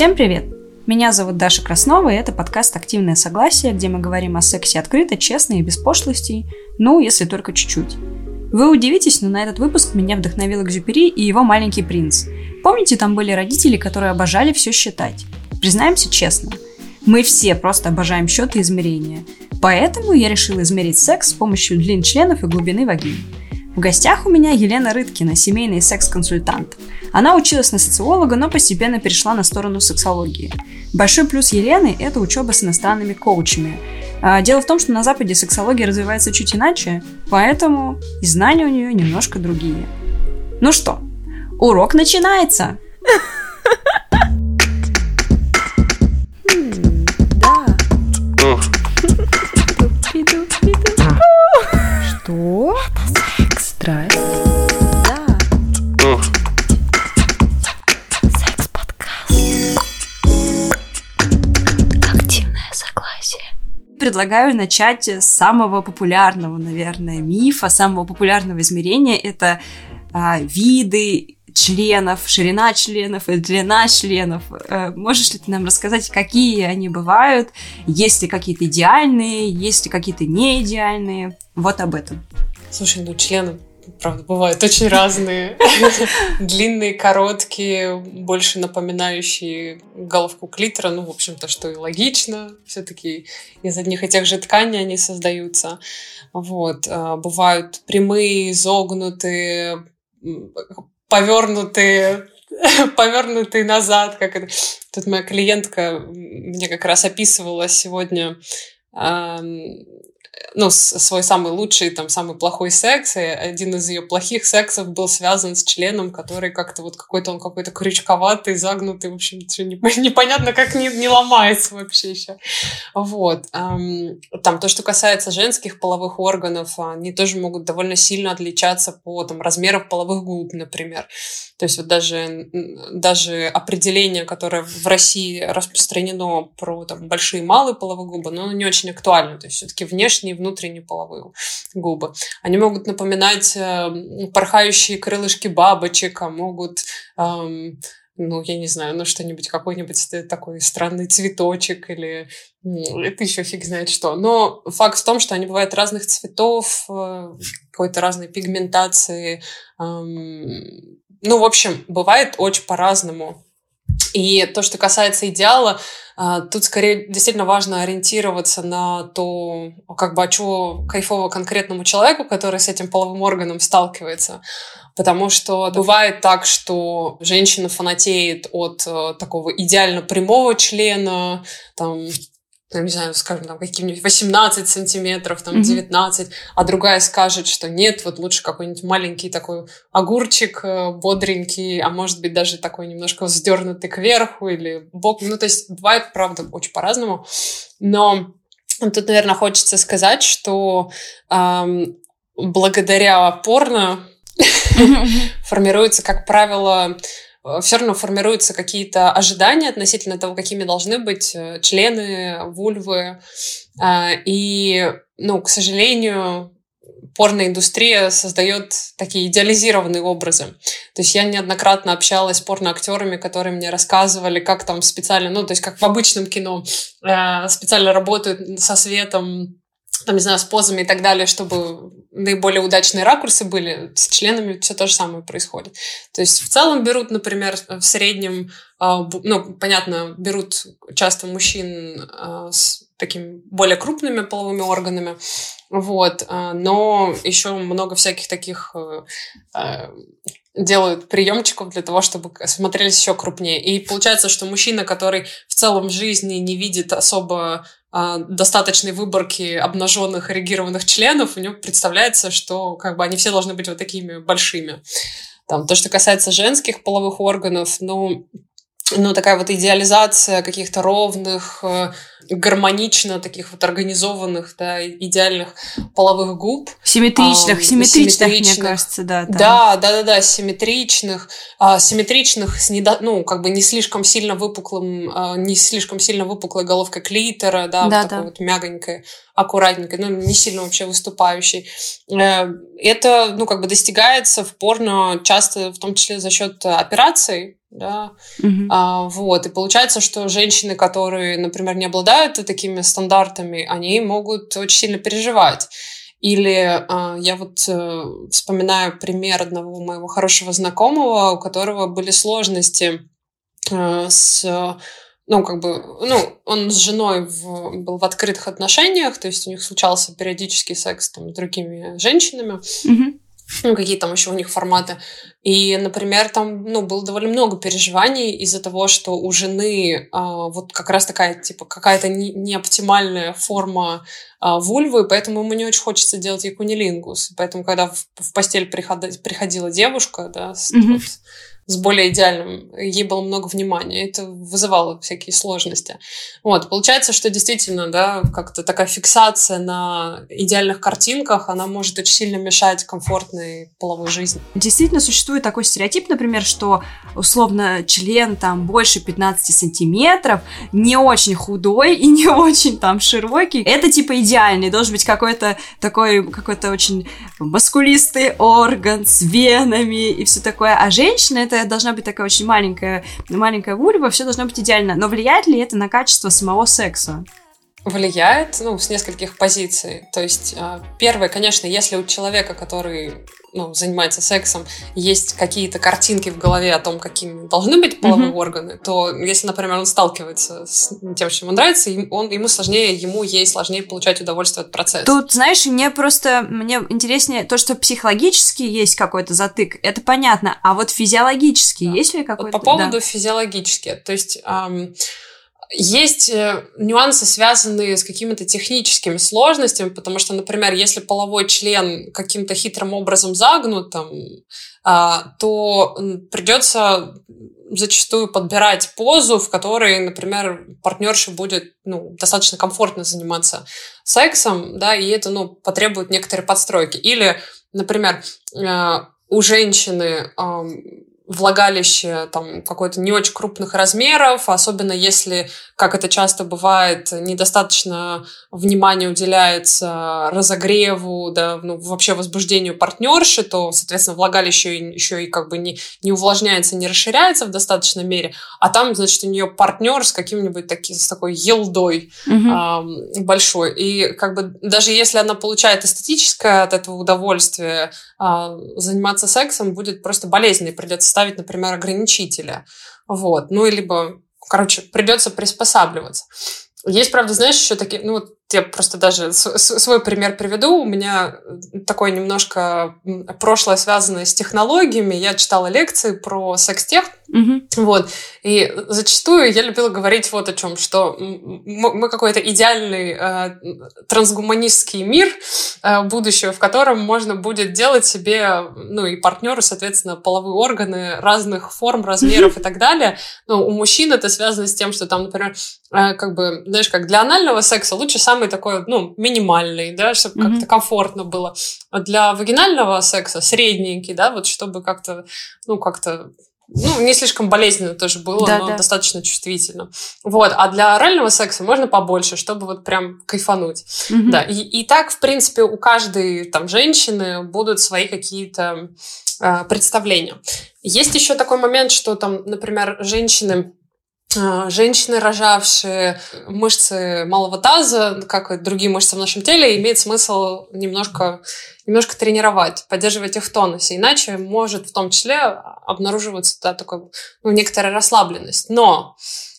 Всем привет! Меня зовут Даша Краснова, и это подкаст «Активное согласие», где мы говорим о сексе открыто, честно и без пошлостей, ну, если только чуть-чуть. Вы удивитесь, но на этот выпуск меня вдохновил Экзюпери и его маленький принц. Помните, там были родители, которые обожали все считать? Признаемся честно, мы все просто обожаем счеты и измерения. Поэтому я решила измерить секс с помощью длин членов и глубины вагины. В гостях у меня Елена Рыткина, семейный секс-консультант. Она училась на социолога, но постепенно перешла на сторону сексологии. Большой плюс Елены – это учеба с иностранными коучами. А, дело в том, что на Западе сексология развивается чуть иначе, поэтому и знания у нее немножко другие. Ну что, урок начинается! Что? Страсть. Да. Секс-подкаст. Активное согласие. Предлагаю начать с самого популярного, наверное, мифа, самого популярного измерения. Это а, виды членов, ширина членов и длина членов. Э, можешь ли ты нам рассказать, какие они бывают? Есть ли какие-то идеальные, есть ли какие-то не идеальные? Вот об этом. Слушай, ну члены правда, бывают очень разные. Длинные, короткие, больше напоминающие головку клитора. Ну, в общем-то, что и логично. Все-таки из одних и тех же тканей они создаются. Вот. А, бывают прямые, изогнутые, повернутые, повернутые назад. Как это. Тут моя клиентка мне как раз описывала сегодня ну, свой самый лучший, там, самый плохой секс, и один из ее плохих сексов был связан с членом, который как-то вот какой-то, он какой-то крючковатый, загнутый, в общем, непонятно, как не, не ломается вообще еще. Вот. Там, то, что касается женских половых органов, они тоже могут довольно сильно отличаться по, там, размерам половых губ, например. То есть вот даже, даже определение, которое в России распространено про там, большие и малые половые губы, но оно не очень актуально. То есть все-таки внешние и внутренние половые губы. Они могут напоминать э, порхающие крылышки бабочек, а могут... Эм, ну, я не знаю, ну, что-нибудь, какой-нибудь такой странный цветочек или это еще фиг знает что. Но факт в том, что они бывают разных цветов, э, какой-то разной пигментации, эм, ну, в общем, бывает очень по-разному. И то, что касается идеала, а, тут скорее действительно важно ориентироваться на то, как бы, а чего кайфово конкретному человеку, который с этим половым органом сталкивается. Потому что бывает так, что женщина фанатеет от э, такого идеально прямого члена, там, там, не знаю, скажем, там, каким-нибудь 18 сантиметров, там, 19, mm-hmm. а другая скажет, что нет, вот лучше какой-нибудь маленький такой огурчик э, бодренький, а может быть даже такой немножко вздернутый кверху или бок. Ну, то есть бывает, правда, очень по-разному. Но тут, наверное, хочется сказать, что эм, благодаря порно формируется, как правило, все равно формируются какие-то ожидания относительно того, какими должны быть э, члены, вульвы. А, и, ну, к сожалению, порноиндустрия создает такие идеализированные образы. То есть я неоднократно общалась с порноактерами, которые мне рассказывали, как там специально, ну, то есть как в обычном кино, э, специально работают со светом, там, не знаю, с позами и так далее, чтобы наиболее удачные ракурсы были, с членами все то же самое происходит. То есть в целом берут, например, в среднем, а, ну, понятно, берут часто мужчин а, с такими более крупными половыми органами, вот, а, но еще много всяких таких делают приемчиков для того, чтобы смотрелись еще крупнее. И получается, что мужчина, который в целом жизни не видит особо а, достаточной выборки обнаженных эрегированных членов, у него представляется, что как бы они все должны быть вот такими большими. Там, то, что касается женских половых органов, ну, ну, такая вот идеализация каких-то ровных, э, гармонично таких вот организованных, да, идеальных половых губ. Симметричных, а, симметричных, симметричных, мне кажется, да. Там. Да, да, да, да, симметричных, а, симметричных с недо, ну, как бы не слишком сильно выпуклым, а, не слишком сильно выпуклой головкой клитора, да, да, вот такой да. вот мягонькой, аккуратненькой, ну, не сильно вообще выступающей. Э, это, ну, как бы достигается в порно часто, в том числе за счет операций, да, mm-hmm. а, вот, и получается, что женщины, которые, например, не обладают такими стандартами, они могут очень сильно переживать. Или а, я вот а, вспоминаю пример одного моего хорошего знакомого, у которого были сложности а, с ну, как бы, ну, он с женой в, был в открытых отношениях, то есть у них случался периодический секс там, с другими женщинами. Mm-hmm ну, какие там еще у них форматы. И, например, там, ну, было довольно много переживаний из-за того, что у жены а, вот как раз такая, типа, какая-то не, неоптимальная форма а, вульвы, поэтому ему не очень хочется делать ей кунилингус. Поэтому, когда в, в постель приходила, приходила девушка, да, с, mm-hmm. вот, с более идеальным, ей было много внимания, это вызывало всякие сложности. Вот, получается, что действительно, да, как-то такая фиксация на идеальных картинках, она может очень сильно мешать комфортной половой жизни. Действительно существует такой стереотип, например, что условно член там больше 15 сантиметров, не очень худой и не очень там широкий. Это типа идеальный, должен быть какой-то такой, какой-то очень маскулистый орган с венами и все такое. А женщина это должна быть такая очень маленькая, маленькая вульва, все должно быть идеально. Но влияет ли это на качество самого секса? Влияет, ну, с нескольких позиций. То есть, а, первое, конечно, если у человека, который ну, занимается сексом, есть какие-то картинки в голове о том, какими должны быть половые mm-hmm. органы, то если, например, он сталкивается с тем, что ему нравится, он, ему сложнее, ему ей сложнее получать удовольствие от процесса. Тут, знаешь, мне просто, мне интереснее то, что психологически есть какой-то затык, это понятно, а вот физиологически да. есть ли какой-то? Вот по поводу да. физиологически, то есть... Эм, есть э, нюансы, связанные с какими-то техническими сложностями, потому что, например, если половой член каким-то хитрым образом загнут, там, а, то придется зачастую подбирать позу, в которой, например, партнерше будет ну, достаточно комфортно заниматься сексом, да, и это ну, потребует некоторой подстройки. Или, например, э, у женщины влагалище там какой-то не очень крупных размеров, особенно если, как это часто бывает, недостаточно внимания уделяется разогреву, да, ну, вообще возбуждению партнерши, то, соответственно, влагалище еще и как бы не, не увлажняется, не расширяется в достаточной мере, а там, значит, у нее партнер с каким-нибудь таки, с такой елдой mm-hmm. э, большой. И как бы даже если она получает эстетическое от этого удовольствие, заниматься сексом будет просто болезненно, придется ставить, например, ограничители. Вот. Ну, и либо, короче, придется приспосабливаться. Есть, правда, знаешь, еще такие, ну, вот я просто даже свой пример приведу. У меня такое немножко прошлое связанное с технологиями. Я читала лекции про секс-тех. Mm-hmm. Вот. И зачастую я любила говорить вот о чем, что мы какой-то идеальный э, трансгуманистский мир э, будущего, в котором можно будет делать себе, ну и партнеру, соответственно, половые органы разных форм, размеров и так далее. Но у мужчин это связано с тем, что там, например, э, как бы, знаешь, как для анального секса лучше сам самый такой, ну, минимальный, да, чтобы mm-hmm. как-то комфортно было. А для вагинального секса средненький, да, вот чтобы как-то, ну, как-то ну, не слишком болезненно тоже было, да, но да. достаточно чувствительно. Вот, а для орального секса можно побольше, чтобы вот прям кайфануть. Mm-hmm. Да, и, и так, в принципе, у каждой там женщины будут свои какие-то э, представления. Есть еще такой момент, что там, например, женщины женщины, рожавшие мышцы малого таза, как и другие мышцы в нашем теле, имеет смысл немножко, немножко тренировать, поддерживать их в тонусе. Иначе может в том числе обнаруживаться да, такой, ну, некоторая расслабленность. Но а,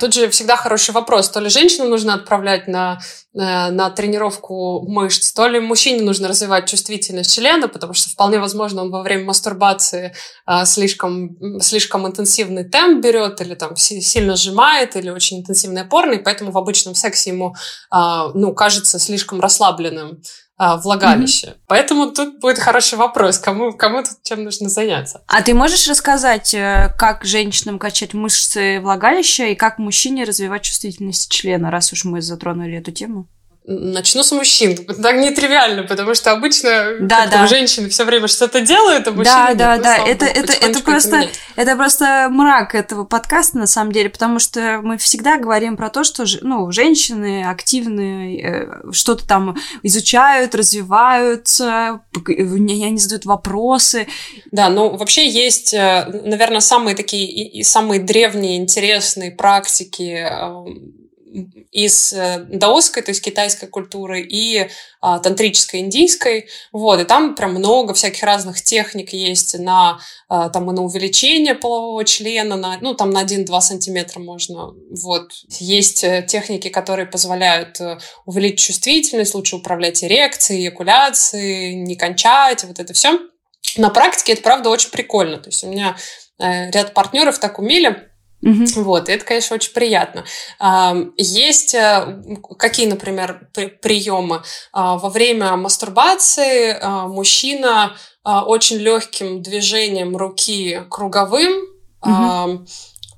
тут же всегда хороший вопрос, то ли женщину нужно отправлять на, на, на тренировку мышц, то ли мужчине нужно развивать чувствительность члена, потому что вполне возможно он во время мастурбации а, слишком, слишком интенсивный темп берет, или там сильно сжимает, или очень интенсивный опорный, поэтому в обычном сексе ему а, ну, кажется слишком расслабленным а, влагалище. Mm-hmm. Поэтому тут будет хороший вопрос, кому, кому тут чем нужно заняться. А ты можешь рассказать, э, как женщинам качать мышцы влагалища и как мужчине развивать чувствительность члена, раз уж мы затронули эту тему? Начну с мужчин. Так нетривиально, потому что обычно да, да. женщины все время что-то делают, а мужчины Да, да, да. Это, это, это, просто, это просто мрак этого подкаста, на самом деле, потому что мы всегда говорим про то, что ну, женщины активные, э, что-то там изучают, развиваются, они задают вопросы. Да, ну вообще есть, э, наверное, самые такие и самые древние интересные практики эм, из э, даосской, то есть китайской культуры, и а, тантрической, индийской, вот, и там прям много всяких разных техник есть на, а, там, и на увеличение полового члена, на, ну, там на 1-2 сантиметра можно, вот. Есть э, техники, которые позволяют э, увеличить чувствительность, лучше управлять эрекцией, эякуляцией, не кончать, вот это все. На практике это, правда, очень прикольно, то есть у меня ряд партнеров так умели, Угу. Вот, и это, конечно, очень приятно. Есть э, какие, например, приемы? А, во время мастурбации а, мужчина а, очень легким движением руки круговым угу.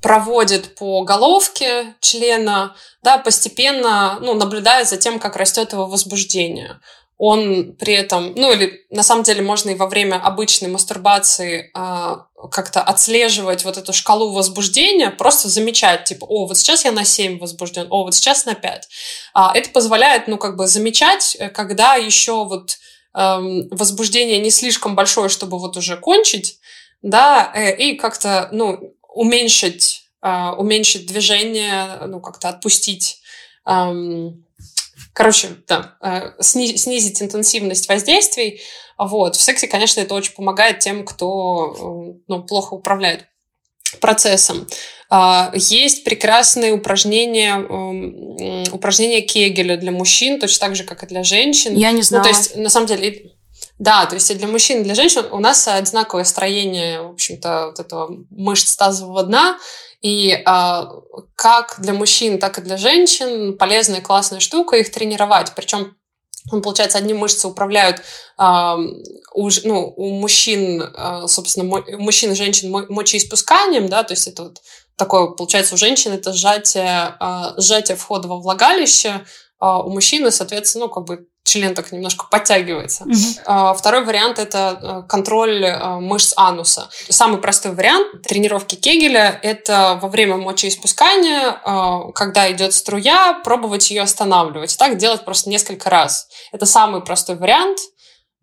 проводит по головке члена, да, постепенно ну, наблюдая за тем, как растет его возбуждение он при этом, ну или на самом деле можно и во время обычной мастурбации э, как-то отслеживать вот эту шкалу возбуждения, просто замечать, типа, о, вот сейчас я на 7 возбужден, о, вот сейчас на 5. А, это позволяет, ну, как бы замечать, э, когда еще вот эм, возбуждение не слишком большое, чтобы вот уже кончить, да, э, и как-то, ну, уменьшить, э, уменьшить движение, ну, как-то отпустить эм, Короче, да, э, снизить интенсивность воздействий. Вот. В сексе, конечно, это очень помогает тем, кто э, ну, плохо управляет процессом. А, есть прекрасные упражнения, упражнения Кегеля для мужчин, точно так же, как и для женщин. Я не знаю. Ну, то есть, на самом деле, да, то есть и для мужчин, и для женщин у нас одинаковое строение, в общем-то, вот этого мышц тазового дна, и а, как для мужчин, так и для женщин полезная классная штука их тренировать. Причем ну, получается, одни мышцы управляют э, у, ну, у мужчин, э, собственно, у мужчин и женщин мочеиспусканием, да, то есть это вот такое, получается, у женщин это сжатие, э, сжатие входа во влагалище, а у мужчины, соответственно, ну, как бы член так немножко подтягивается. Mm-hmm. Второй вариант – это э, контроль э, мышц ануса. Самый простой вариант тренировки Кегеля – это во время мочеиспускания, э, когда идет струя, пробовать ее останавливать. Так делать просто несколько раз. Это самый простой вариант –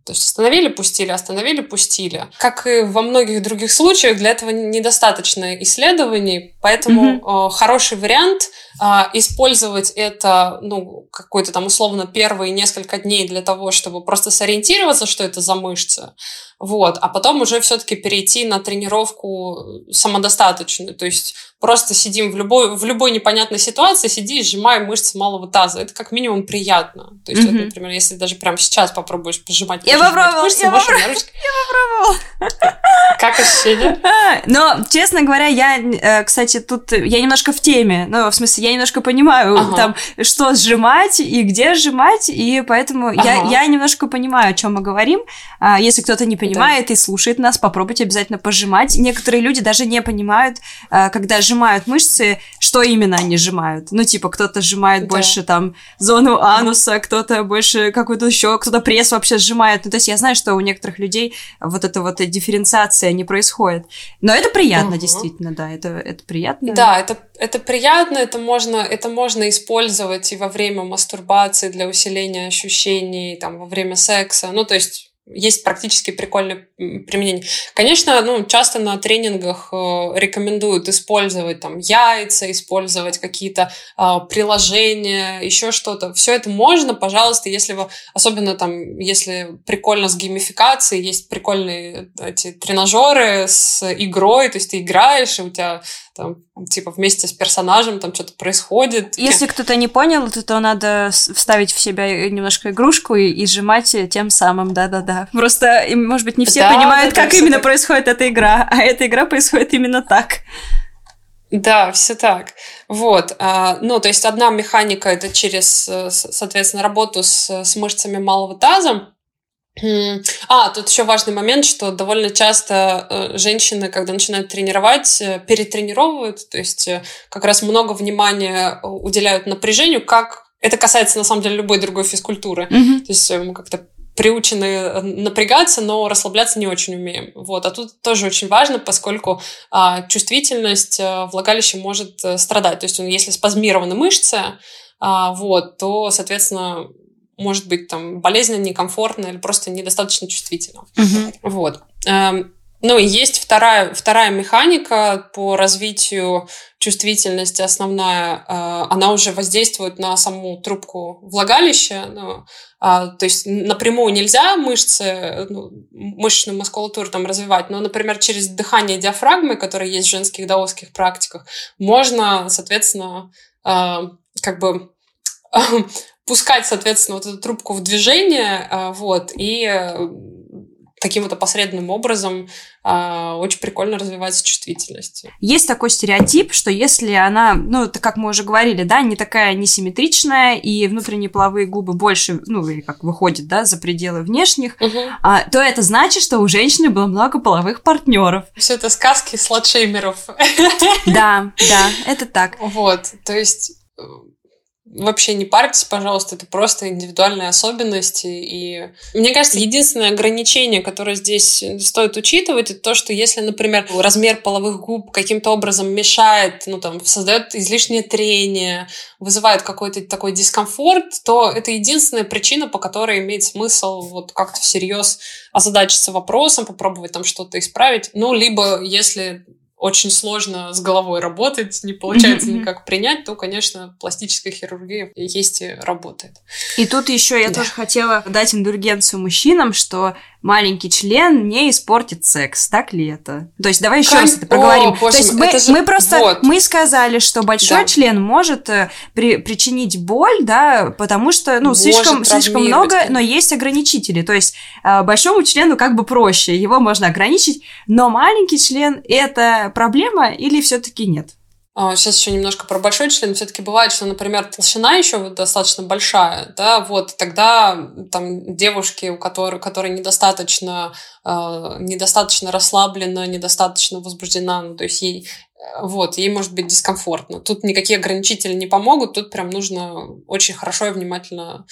то есть остановили, пустили, остановили, пустили. Как и во многих других случаях, для этого недостаточно исследований, поэтому mm-hmm. э, хороший вариант э, использовать это, ну, какой-то там условно первые несколько дней для того, чтобы просто сориентироваться, что это за мышцы, вот, а потом уже все-таки перейти на тренировку самодостаточную, то есть просто сидим в любой, в любой непонятной ситуации, сиди и сжимай мышцы малого таза. Это как минимум приятно. То есть, mm-hmm. вот, например, если даже прямо сейчас попробуешь пожимать, я попробовала, мышцы, я, попробовала, я попробовала. Как ощущение? Но, честно говоря, я, э, кстати, тут я немножко в теме. Ну, в смысле, я немножко понимаю, ага. там, что сжимать и где сжимать, и поэтому ага. я, я немножко понимаю, о чем мы говорим. А, если кто-то не понимает да. и слушает нас, попробуйте обязательно пожимать. Некоторые люди даже не понимают, а, когда сжимают мышцы, что именно они сжимают. Ну, типа, кто-то сжимает да. больше там зону ануса, кто-то больше какую-то еще, кто-то пресс вообще сжимает. Ну, то есть я знаю, что у некоторых людей вот эта вот дифференциация не происходит. Но это приятно, угу. действительно, да, это, это приятно. Да, это, это приятно, это можно, это можно использовать и во время мастурбации для усиления ощущений, там, во время секса. Ну, то есть есть практически прикольное применение. Конечно, ну, часто на тренингах э, рекомендуют использовать там яйца, использовать какие-то э, приложения, еще что-то. Все это можно, пожалуйста, если вы, особенно там, если прикольно с геймификацией, есть прикольные эти тренажеры с игрой, то есть ты играешь, и у тебя там, типа, вместе с персонажем там что-то происходит. Если кто-то не понял, то, то надо вставить в себя немножко игрушку и, и сжимать тем самым, да-да-да. Просто, может быть, не все да, понимают, да, как да, именно так. происходит эта игра, а эта игра происходит именно так. Да, все так. Вот. А, ну, то есть одна механика это через, э, соответственно, работу с, с мышцами малого таза, а, тут еще важный момент, что довольно часто э, женщины, когда начинают тренировать, э, перетренировывают, то есть как раз много внимания уделяют напряжению, как это касается, на самом деле, любой другой физкультуры. Мгм. То есть мы как-то приучены э, напрягаться, но расслабляться не очень умеем. Вот. А тут тоже очень важно, поскольку а, чувствительность а, влагалища может а, страдать. То есть если спазмированы мышцы, а, вот, то, соответственно, может быть там болезненно, некомфортно или просто недостаточно чувствительно. Мгм. Вот. Эм, Ну, и есть вторая, вторая механика по развитию чувствительности основная. э, Она уже воздействует на саму трубку влагалища. ну, а, То есть напрямую нельзя мышцы, ну, мышечную мускулатуру там развивать, но, например, через дыхание диафрагмы, которое есть в женских даосских практиках, можно, соответственно, э, как бы пускать, соответственно, вот эту трубку в движение, э, вот, и таким вот опосредованным образом э, очень прикольно развивается чувствительность. Есть такой стереотип, что если она, ну, это как мы уже говорили, да, не такая несимметричная, и внутренние половые губы больше, ну, или как выходит, да, за пределы внешних, а, то это значит, что у женщины было много половых партнеров. Все это сказки сладшеймеров. Да, да, это так. Вот, то есть э, вообще не парьтесь, пожалуйста, это просто индивидуальные особенности. И мне кажется, единственное ограничение, которое здесь стоит учитывать, это то, что если, например, размер половых губ каким-то образом мешает, ну там, создает излишнее трение, вызывает какой-то такой дискомфорт, то это единственная причина, по которой имеет смысл вот как-то всерьез озадачиться вопросом, попробовать там что-то исправить. Ну, либо если очень сложно с головой работать, не получается никак принять, то, конечно, пластическая хирургия есть и работает. И тут еще я Да. тоже хотела дать индульгенцию мужчинам, что маленький член не испортит секс. Так ли это? То есть давай еще Кон- раз это проговорим. О, боже То есть мы, же- мы просто вот. мы сказали, что большой Да. член может э, при- причинить боль, да, потому что ну Может слишком слишком много, конечно. но есть ограничители. То есть э, большому члену как бы проще, его можно ограничить, но маленький член это проблема или все-таки нет? Сейчас еще немножко про большой член. Все-таки бывает, что, например, толщина еще достаточно большая, да, вот тогда там девушки, у которых, которые недостаточно, э, недостаточно расслаблена, недостаточно возбуждена, ну, то есть ей вот, ей может быть дискомфортно. Тут никакие ограничители не помогут, тут прям нужно очень хорошо и внимательно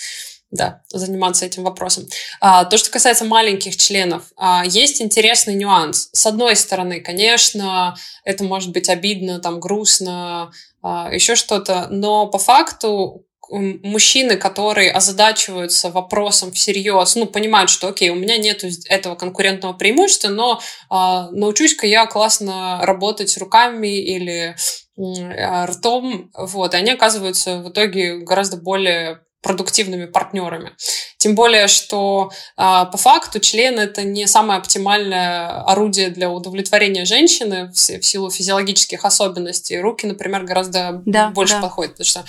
да, заниматься этим вопросом. А, то, что касается маленьких членов, а, есть интересный нюанс. С одной стороны, конечно, это может быть обидно, там, грустно, а, еще что-то, но по факту мужчины, которые озадачиваются вопросом всерьез, ну, понимают, что, окей, у меня нет этого конкурентного преимущества, но а, научусь-ка я классно работать руками или а, ртом, вот, и они оказываются в итоге гораздо более продуктивными партнерами. Тем более, что а, по факту член это не самое оптимальное орудие для удовлетворения женщины в, в силу физиологических особенностей. Руки, например, гораздо Да, больше да. подходят, потому что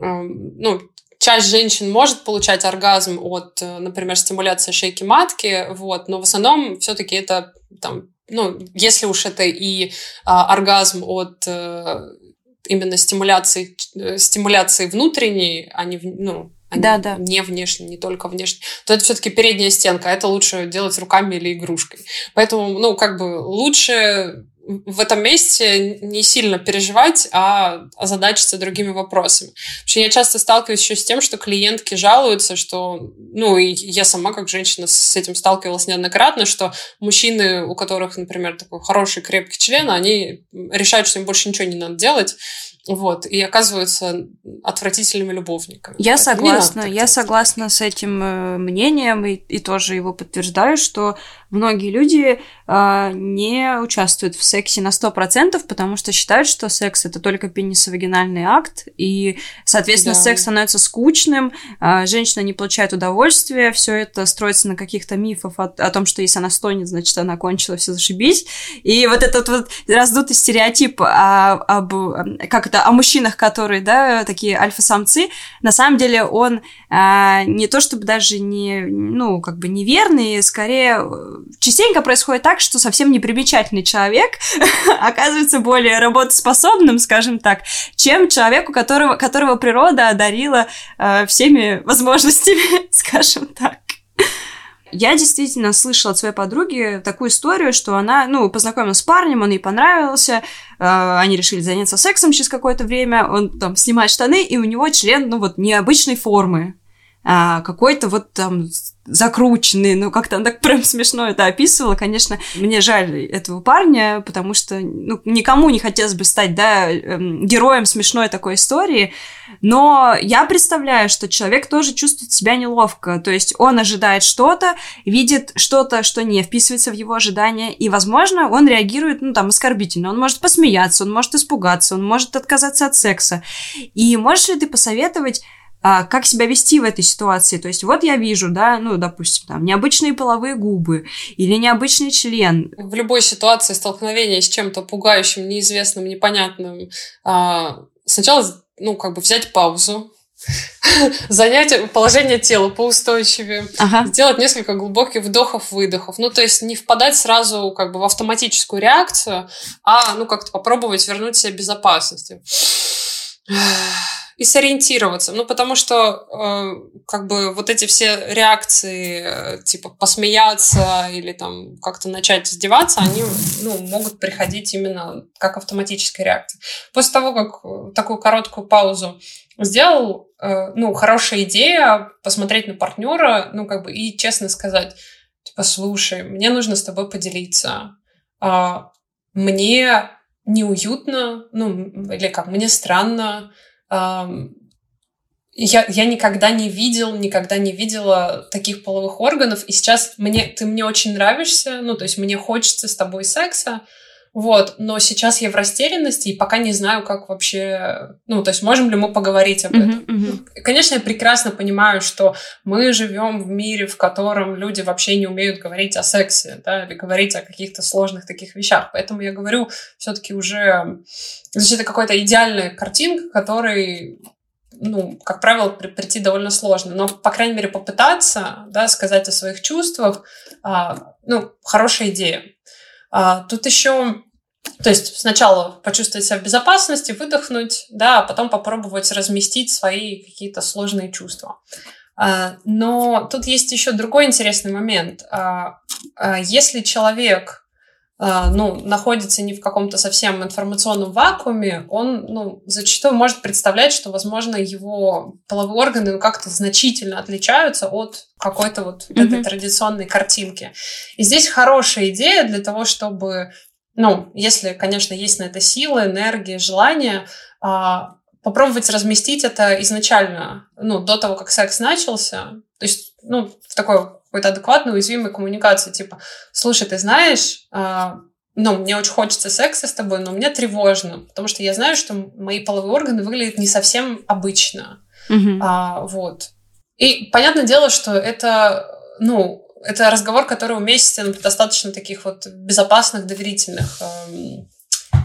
эм, ну, часть женщин может получать оргазм от, э, например, стимуляции шейки матки, вот, но в основном все-таки это там, ну, если уж это и а, оргазм от э, именно стимуляции, э, стимуляции внутренней, а не, ну, а не- Да, да. не внешней, не только внешней, то это все-таки передняя стенка, а это лучше делать руками или игрушкой. Поэтому, ну, как бы лучше в этом месте не сильно переживать, а озадачиться другими вопросами. Потому что я часто сталкиваюсь еще с тем, что клиентки жалуются, что, ну, и я сама как женщина с этим сталкивалась неоднократно, что мужчины, у которых, например, такой хороший крепкий член, они решают, что им больше ничего не надо делать, вот, и оказываются отвратительными любовниками. Я Поэтому согласна, я делать. согласна с этим э, мнением и, и тоже его подтверждаю, что многие люди э, не участвуют в сексе на 100%, потому что считают, что секс это только пенисовагинальный акт, и, соответственно, Да. секс становится скучным, э, женщина не получает удовольствия, все это строится на каких-то мифах о, о том, что если она стонет, значит, она кончила, все зашибись. И вот этот вот раздутый стереотип о, об, э, как это, о мужчинах, которые, да, такие альфа-самцы, на самом деле он а, не то чтобы даже не, ну, как бы неверный, скорее э, частенько происходит так, что совсем непримечательный человек оказывается более работоспособным, скажем так, чем человек, у которого, которого природа одарила э, всеми возможностями, скажем так. я действительно слышала от своей подруги такую историю, что она, ну, познакомилась с парнем, он ей понравился, они решили заняться сексом через какое-то время, он там снимает штаны, и у него член, ну, вот, необычной формы. А, какой-то вот там закрученный, ну, как-то она так прям смешно это описывала. Конечно, мне жаль этого парня, потому что ну, никому не хотелось бы стать, да, эм, героем смешной такой истории, но я представляю, что человек тоже чувствует себя неловко, то есть он ожидает что-то, видит что-то, что не вписывается в его ожидания, и, возможно, он реагирует, ну, там, оскорбительно, он может посмеяться, он может испугаться, он может отказаться от секса. И можешь ли ты посоветовать а, как себя вести в этой ситуации. То есть вот я вижу, да, ну, допустим, там, необычные половые губы или необычный член. В любой ситуации столкновения с чем-то пугающим, неизвестным, непонятным, а, сначала, ну, как бы взять паузу, занять положение тела поустойчивее, ага. сделать несколько глубоких вдохов-выдохов. Ну, то есть не впадать сразу как бы в автоматическую реакцию, а, ну, как-то попробовать вернуть себе безопасности и сориентироваться. Ну, потому что э, как бы вот эти все реакции, э, типа посмеяться или там как-то начать издеваться, они ну, могут приходить именно как автоматическая реакция. После того, как э, такую короткую паузу сделал, э, ну, хорошая идея посмотреть на партнера, ну, как бы и честно сказать, типа, слушай, мне нужно с тобой поделиться. Э, мне неуютно, ну, или как, мне странно, я, я никогда не видел, никогда не видела таких половых органов, и сейчас мне, ты мне очень нравишься, ну, то есть мне хочется с тобой секса, вот, но сейчас я в растерянности и пока не знаю, как вообще, ну, то есть можем ли мы поговорить об этом. Uh-huh, uh-huh. Конечно, я прекрасно понимаю, что мы живем в мире, в котором люди вообще не умеют говорить о сексе, да, или говорить о каких-то сложных таких вещах. Поэтому я говорю все-таки уже, значит, это какая-то идеальная картинка, которой ну, как правило, при, прийти довольно сложно. Но, по крайней мере, попытаться, да, сказать о своих чувствах, а, ну, хорошая идея. А, тут еще то есть сначала почувствовать себя в безопасности, выдохнуть, да, а потом попробовать разместить свои какие-то сложные чувства. А, но тут есть еще другой интересный момент. А, если человек ну, находится не в каком-то совсем информационном вакууме, он ну, зачастую может представлять, что, возможно, его половые органы ну, как-то значительно отличаются от какой-то вот mm-hmm. этой традиционной картинки. И здесь хорошая идея для того, чтобы ну, если, конечно, есть на это силы, энергия, желание, а, попробовать разместить это изначально, ну, до того, как секс начался. То есть, ну, в такой какой-то адекватной, уязвимой коммуникации, типа, слушай, ты знаешь, а, ну, мне очень хочется секса с тобой, но мне тревожно, потому что я знаю, что мои половые органы выглядят не совсем обычно. Mm-hmm. А, вот. И понятное дело, что это, ну, это разговор, который уместен в достаточно таких вот безопасных, доверительных эм,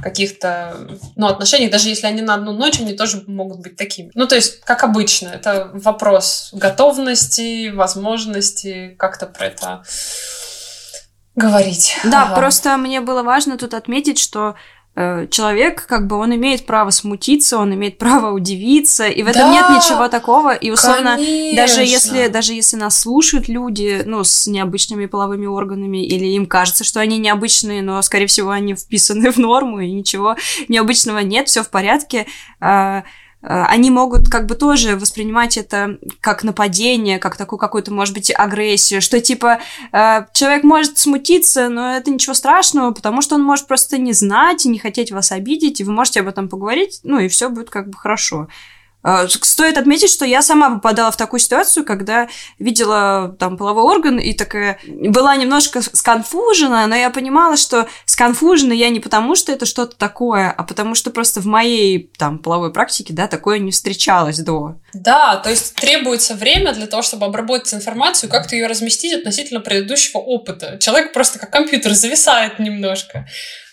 каких-то ну, отношениях, даже если они на одну ночь, они тоже могут быть такими. Ну, то есть, как обычно, это вопрос готовности, возможности как-то про это говорить. Да, ага. просто мне было важно тут отметить, что человек, как бы он имеет право смутиться, он имеет право удивиться, и в этом да, нет ничего такого. И условно, конечно. даже если, даже если нас слушают люди, ну, с необычными половыми органами, или им кажется, что они необычные, но, скорее всего, они вписаны в норму, и ничего необычного нет, все в порядке. Э, они могут как бы тоже воспринимать это как нападение, как такую какую-то, может быть, агрессию, что типа э, человек может смутиться, но это ничего страшного, потому что он может просто не знать и не хотеть вас обидеть, и вы можете об этом поговорить, ну и все будет как бы хорошо. А, стоит отметить, что я сама попадала в такую ситуацию, когда видела там половой орган и такая была немножко сконфужена, но я понимала, что сконфужена я не потому, что это что-то такое, а потому что просто в моей там половой практике, да, такое не встречалось до. Да, то есть требуется время для того, чтобы обработать информацию, как-то ее разместить относительно предыдущего опыта. Человек просто как компьютер зависает немножко.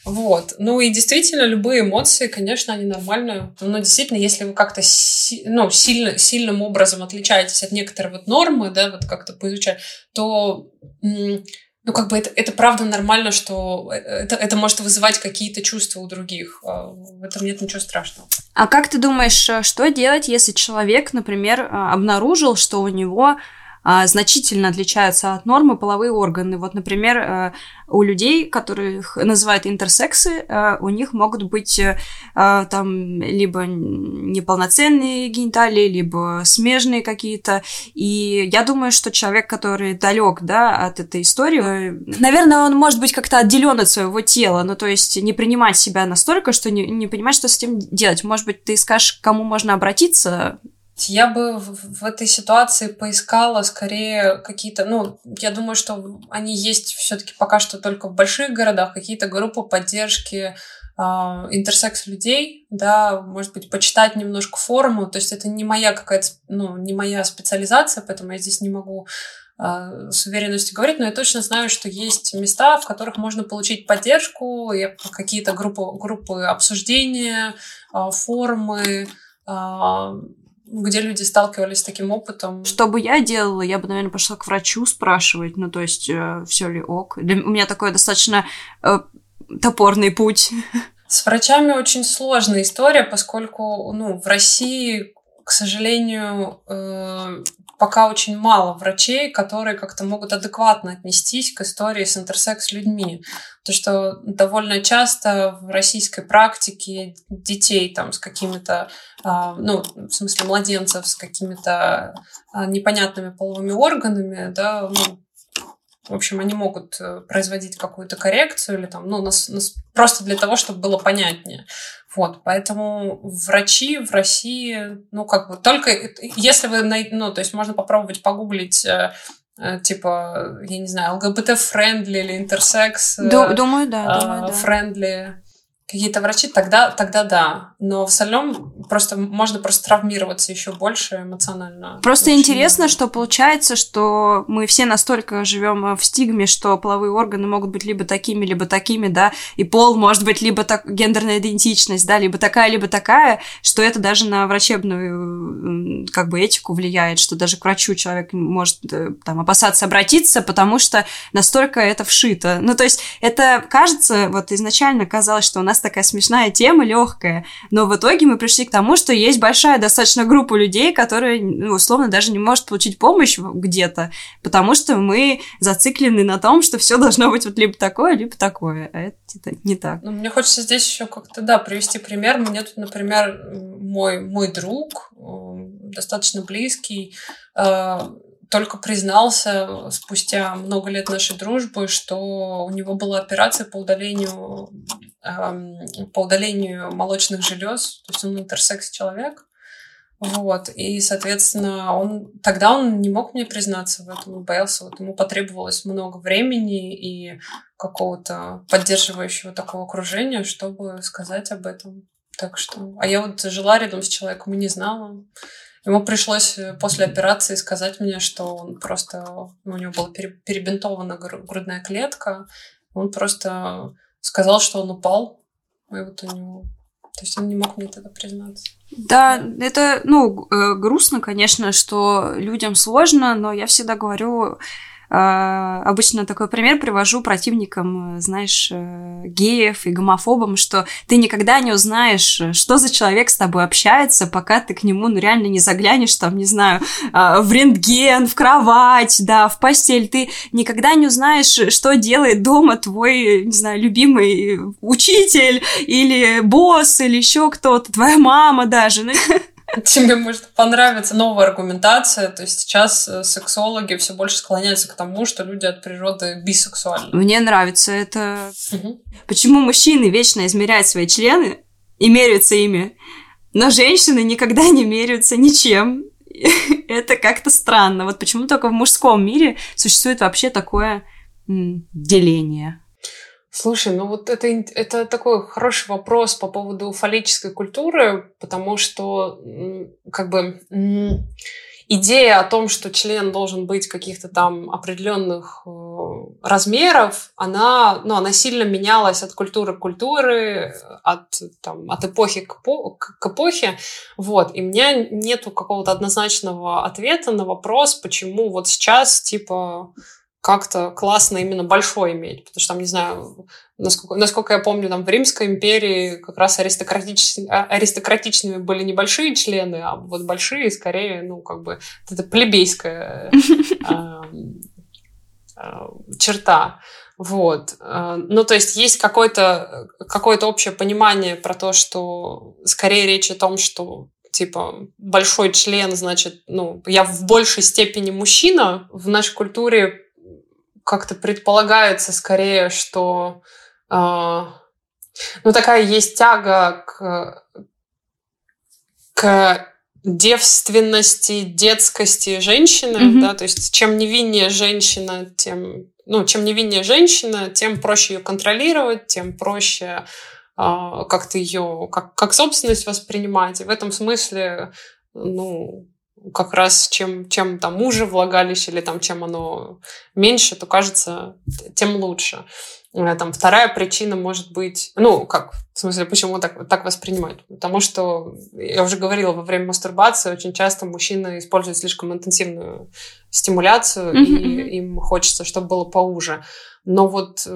Вот. Ну и действительно, любые эмоции, конечно, они нормальные. Но действительно, если вы как-то си- ну, сильно, сильным образом отличаетесь от некоторой вот нормы, да, вот как-то поизучать, то ну, как бы это, это правда нормально, что э, это, это может вызывать какие-то чувства у других. А в этом нет ничего страшного. А как ты думаешь, что делать, если человек, например, а, обнаружил, что у него значительно отличаются от нормы половые органы. Вот, например, э, у людей, которых называют интерсексы, э, у них могут быть э, там либо неполноценные гениталии, либо смежные какие-то. И я думаю, что человек, который далек да, от этой истории, наверное, он может быть как-то отделен от своего тела, ну то есть не принимать себя настолько, что не, не понимать, что с этим делать. Может быть, ты скажешь, кому можно обратиться, я бы в, этой ситуации поискала скорее какие-то, ну, я думаю, что они есть все-таки пока что только в больших городах, какие-то группы поддержки э, интерсекс людей, да, может быть, почитать немножко форуму, то есть это не моя какая-то, ну, не моя специализация, поэтому я здесь не могу э, с уверенностью говорить, но я точно знаю, что есть места, в которых можно получить поддержку, какие-то группы, группы обсуждения, э, форумы, где люди сталкивались с таким опытом. Что бы я делала, я бы, наверное, пошла к врачу спрашивать, ну, то есть, э, все ли ок. Для, у меня такой достаточно э, топорный путь. С врачами очень сложная история, поскольку, ну, в России, к сожалению, э, пока очень мало врачей, которые как-то могут адекватно отнестись к истории с интерсекс людьми. То, что довольно часто в российской практике детей там с какими-то, а, ну, в смысле младенцев с какими-то а, непонятными половыми органами, да, ну, в общем, они могут э, производить какую-то коррекцию или там, ну, нас, нас просто для того, чтобы было понятнее. Вот, поэтому врачи в России, ну, как бы, только если вы, ну, то есть можно попробовать погуглить э, э, типа, я не знаю, ЛГБТ-френдли или интерсекс. Думаю, да, думаю, да. Френдли какие-то врачи, тогда, тогда да. Но в остальном просто можно просто травмироваться еще больше эмоционально. Просто Очень интересно, много. что получается, что мы все настолько живем в стигме, что половые органы могут быть либо такими, либо такими, да, и пол может быть либо так, гендерная идентичность, да, либо такая, либо такая, что это даже на врачебную как бы этику влияет, что даже к врачу человек может э, там опасаться обратиться, потому что настолько это вшито. Ну, то есть это кажется, вот изначально казалось, что у нас нас такая смешная тема, легкая. Но в итоге мы пришли к тому, что есть большая достаточно группа людей, которые, ну, условно, даже не может получить помощь где-то, потому что мы зациклены на том, что все должно быть вот либо такое, либо такое. А это не так. Ну, мне хочется здесь еще как-то, да, привести пример. Мне тут, например, мой, мой друг, достаточно близкий, э, только признался спустя много лет нашей дружбы, что у него была операция по удалению, эм, по удалению молочных желез, то есть он интерсекс человек. Вот, и, соответственно, он тогда он не мог мне признаться в этом, боялся, вот ему потребовалось много времени и какого-то поддерживающего такого окружения, чтобы сказать об этом. Так что, а я вот жила рядом с человеком и не знала. Ему пришлось э, после операции сказать мне, что он просто... У него была перебинтована грудная клетка. Он просто сказал, что он упал. И вот у него... То есть он не мог мне тогда признаться. Да, это, ну, э, грустно, конечно, что людям сложно, но я всегда говорю, обычно такой пример привожу противникам, знаешь, э, геев и гомофобам, что ты никогда не узнаешь, что за человек с тобой общается, пока ты к нему, ну, реально не заглянешь, там, не знаю, а, в рентген, в кровать, да, в постель. Ты никогда не узнаешь, что делает дома твой, не знаю, любимый учитель или босс или еще кто-то, твоя мама даже. Тебе может понравиться новая аргументация. То есть сейчас э, сексологи все больше склоняются к тому, что люди от природы бисексуальны. Мне нравится это. Угу. Почему мужчины вечно измеряют свои члены и меряются ими, но женщины никогда не меряются ничем. это как-то странно. Вот почему только в мужском мире существует вообще такое деление. Слушай, ну вот это, это такой хороший вопрос по поводу фаллической культуры, потому что как бы идея о том, что член должен быть каких-то там определенных э, размеров, она, ну, она сильно менялась от культуры к культуре, от, там, от эпохи к, к эпохе. Вот. И у меня нету какого-то однозначного ответа на вопрос, почему вот сейчас, типа, как-то классно именно большой иметь, потому что там, не знаю, насколько, насколько я помню, там в Римской империи как раз аристократич, а, аристократичными были небольшие члены, а вот большие скорее, ну, как бы, это плебейская черта. Вот. Ну, то есть есть какое-то какое общее понимание про то, что скорее речь о том, что типа большой член, значит, ну, я в большей степени мужчина. В нашей культуре как-то предполагается скорее, что э, ну, такая есть тяга к, к девственности, детскости женщины, mm-hmm. да, то есть чем невиннее женщина, тем, ну, чем невиннее женщина, тем проще ее контролировать, тем проще а, как-то ее как, как собственность воспринимать. И в этом смысле, ну, как раз чем, чем там уже влагалище или там чем оно меньше, то кажется, тем лучше. Э, там вторая причина может быть, ну, как, в смысле, почему так, так воспринимать? Потому что, я уже говорила, во время мастурбации очень часто мужчины используют слишком интенсивную стимуляцию, mm-hmm. и им хочется, чтобы было поуже. Но вот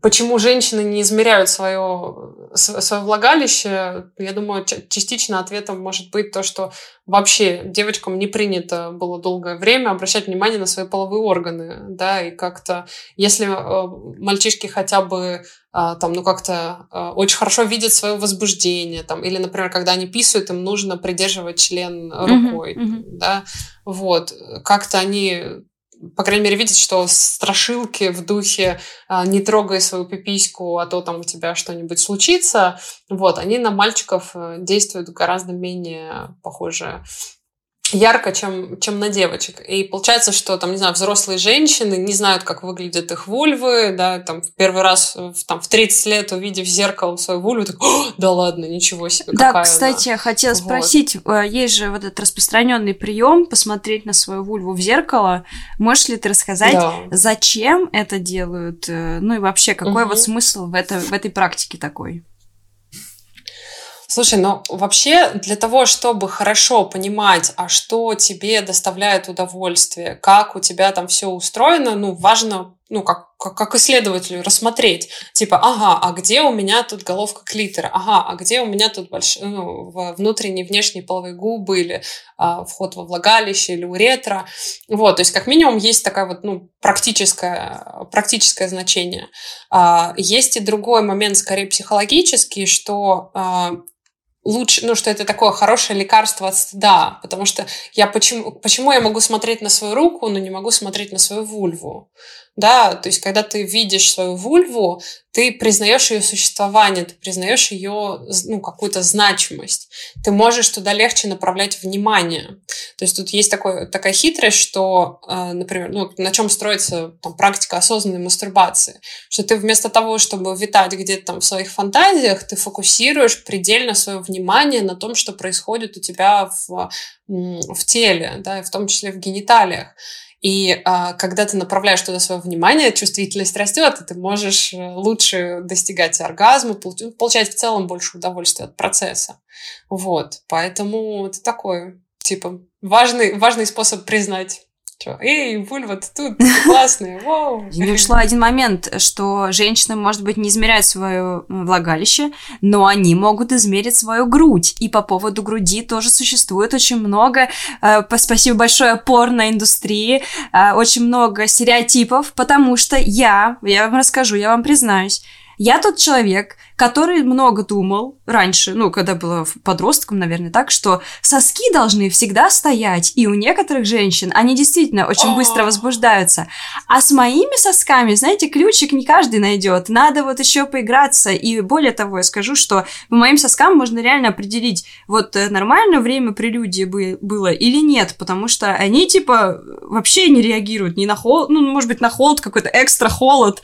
Почему женщины не измеряют свое, свое влагалище? Я думаю, частично ответом может быть то, что вообще девочкам не принято было долгое время обращать внимание на свои половые органы, да, и как-то, если э, мальчишки хотя бы а, там, ну, как-то а, очень хорошо видят свое возбуждение, там, или, например, когда они писают, им нужно придерживать член рукой, mm-hmm, mm-hmm. да, вот, как-то они по крайней мере, видеть, что страшилки в духе а, «не трогай свою пипиську, а то там у тебя что-нибудь случится», вот, они на мальчиков э, действуют гораздо менее похоже ярко, чем, чем на девочек. И получается, что там, не знаю, взрослые женщины не знают, как выглядят их вульвы, да, там в первый раз в, там, в 30 лет, увидев в зеркало свою вульву, так, да ладно, ничего себе, Да, кстати, она. хотела вот. спросить, э, есть же вот этот распространенный прием посмотреть на свою вульву в зеркало. Можешь ли ты рассказать, да. зачем это делают? Э, ну и вообще, какой угу. вот смысл в, это, в этой практике такой? Слушай, ну вообще для того, чтобы хорошо понимать, а что тебе доставляет удовольствие, как у тебя там все устроено, ну важно, ну как, как, как исследователю рассмотреть, типа, ага, а где у меня тут головка клитора, ага, а где у меня тут больш... ну, внутренние, внешние половые губы или а, вход во влагалище или уретра, вот, то есть как минимум есть такая вот, ну, практическое, практическое значение. А, есть и другой момент, скорее психологический, что а, лучше, ну, что это такое хорошее лекарство от стыда, потому что я почему, почему я могу смотреть на свою руку, но не могу смотреть на свою вульву? Да, то есть, когда ты видишь свою вульву, ты признаешь ее существование, ты признаешь ее, ну, какую-то значимость. Ты можешь туда легче направлять внимание. То есть тут есть такой, такая хитрость, что, э, например, ну, на чем строится там, практика осознанной мастурбации, что ты вместо того, чтобы витать где-то там в своих фантазиях, ты фокусируешь предельно свое внимание на том, что происходит у тебя в, в теле, да, в том числе в гениталиях. И а, когда ты направляешь туда свое внимание, чувствительность растет, и ты можешь э, лучше достигать оргазма, получать в целом больше удовольствия от процесса. Вот. Поэтому это такой, типа, важный, важный способ признать что, эй, вульва, ты тут, ты классная, вау. Не ушла один момент, что женщины, может быть, не измеряют свое влагалище, но они могут измерить свою грудь. И по поводу груди тоже существует очень много, э, спасибо большое, порноиндустрии, э, очень много стереотипов, потому что я, я вам расскажу, я вам признаюсь, я тот человек, который много думал раньше, ну, когда была подростком, наверное, так, что соски должны всегда стоять, и у некоторых женщин они действительно очень быстро возбуждаются. А с моими сосками, знаете, ключик не каждый найдет. Надо вот еще поиграться. И более того, я скажу, что по моим соскам можно реально определить, вот э, нормально время прелюдии бы было или нет, потому что они, типа, вообще не реагируют ни на холод, ну, может быть, на холод какой-то экстра холод,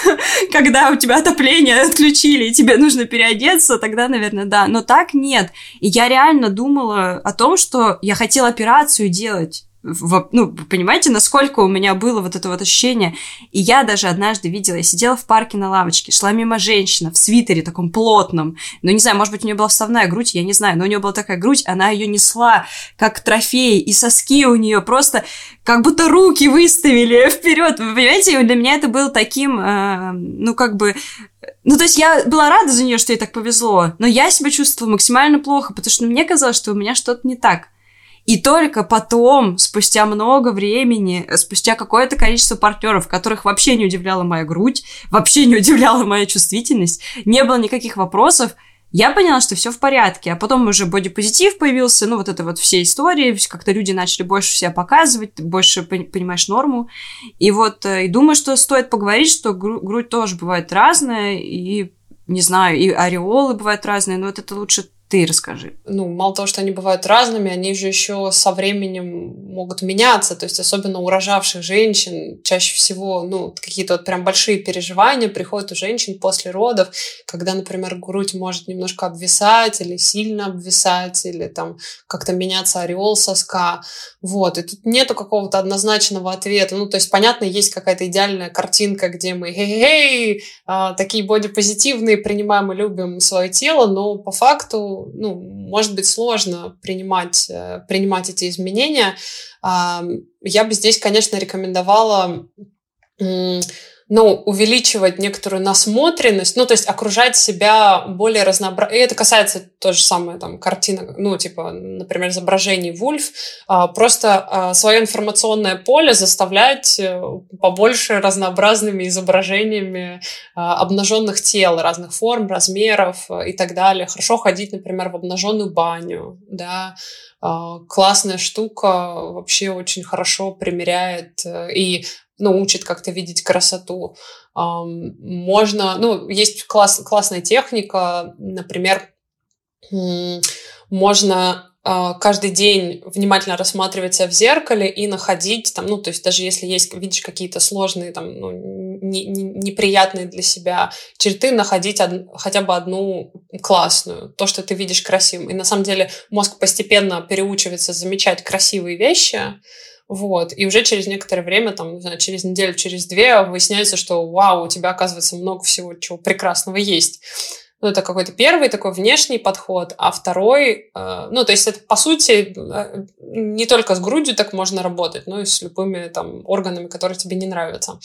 когда у тебя отопление отключили, тебе нужно переодеться, тогда, наверное, да. Но так нет. И я реально думала о том, что я хотела операцию делать ну, понимаете, насколько у меня было вот это вот ощущение. И я даже однажды видела, я сидела в парке на лавочке, шла мимо женщина в свитере таком плотном, ну, не знаю, может быть, у нее была вставная грудь, я не знаю, но у нее была такая грудь, она ее несла как трофей, и соски у нее просто как будто руки выставили вперед. Вы понимаете, для меня это было таким, э, ну, как бы ну, то есть я была рада за нее, что ей так повезло, но я себя чувствовала максимально плохо, потому что мне казалось, что у меня что-то не так. И только потом, спустя много времени, спустя какое-то количество партнеров, которых вообще не удивляла моя грудь, вообще не удивляла моя чувствительность, не было никаких вопросов, я поняла, что все в порядке. А потом уже бодипозитив появился, ну, вот это вот все истории, как-то люди начали больше себя показывать, больше понимаешь норму. И вот, э, и думаю, что стоит поговорить, что грудь тоже бывает разная, и не знаю, и ореолы бывают разные, но вот это лучше ты расскажи. Ну, мало того, что они бывают разными, они же еще со временем могут меняться. То есть, особенно у рожавших женщин, чаще всего, ну, какие-то вот прям большие переживания приходят у женщин после родов, когда, например, грудь может немножко обвисать или сильно обвисать, или там как-то меняться ореол соска. Вот. И тут нету какого-то однозначного ответа. Ну, то есть, понятно, есть какая-то идеальная картинка, где мы хей-хей, а, такие бодипозитивные, принимаем и любим свое тело, но по факту ну, может быть сложно принимать, э, принимать эти изменения. Я бы здесь, конечно, рекомендовала ну, увеличивать некоторую насмотренность, ну, то есть окружать себя более разнообразно. И это касается то же самое, там, картинок, ну, типа, например, изображений Вульф. А, просто а, свое информационное поле заставлять э, побольше разнообразными изображениями а, обнаженных тел, разных форм, размеров э, и так далее. Хорошо ходить, например, в обнаженную баню, да, классная штука, вообще очень хорошо примеряет э, и ну, учит как-то видеть красоту. Можно, ну, есть класс, классная техника, например, можно а, каждый день внимательно рассматривать себя в зеркале и находить там, ну, то есть даже если есть, видишь какие-то сложные, там, ну, не, не, неприятные для себя черты, находить од, хотя бы одну классную, то, что ты видишь красивым. И на самом деле мозг постепенно переучивается замечать красивые вещи, вот. И уже через некоторое время, там, не знаю, через неделю, через две выясняется, что вау, у тебя, оказывается, много всего, чего прекрасного есть. Ну, это какой-то первый такой внешний подход, а второй, э, ну, то есть это, по сути, э, не только с грудью так можно работать, но и с любыми там органами, которые тебе не нравятся.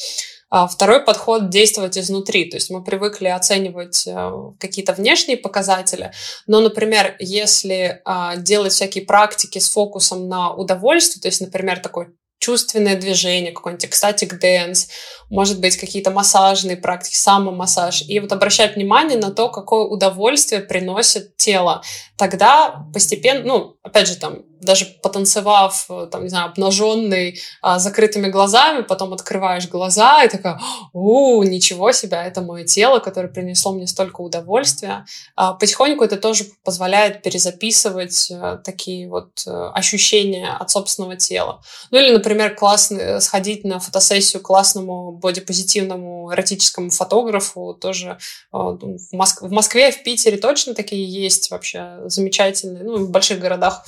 А второй подход – действовать изнутри. То есть мы привыкли оценивать э, какие-то внешние показатели, но, например, если а, делать всякие практики с фокусом на удовольствие, то есть, например, такой чувственное движение, какой-нибудь ecstatic dance, может быть, какие-то массажные практики, самомассаж, и вот обращать внимание на то, какое удовольствие приносит тело. Тогда постепенно, ну, опять же, там, даже потанцевав, э, там, не знаю, обнаженный, а, закрытыми глазами, потом открываешь глаза и такая, у, ничего себе, это мое тело, которое принесло мне столько удовольствия. А, потихоньку это тоже позволяет перезаписывать а, такие вот а, ощущения от собственного тела. Ну или, например, классно сходить на фотосессию классному бодипозитивному эротическому фотографу, тоже а, в, Моск... в Москве, в Питере точно такие есть вообще замечательные, ну, в больших городах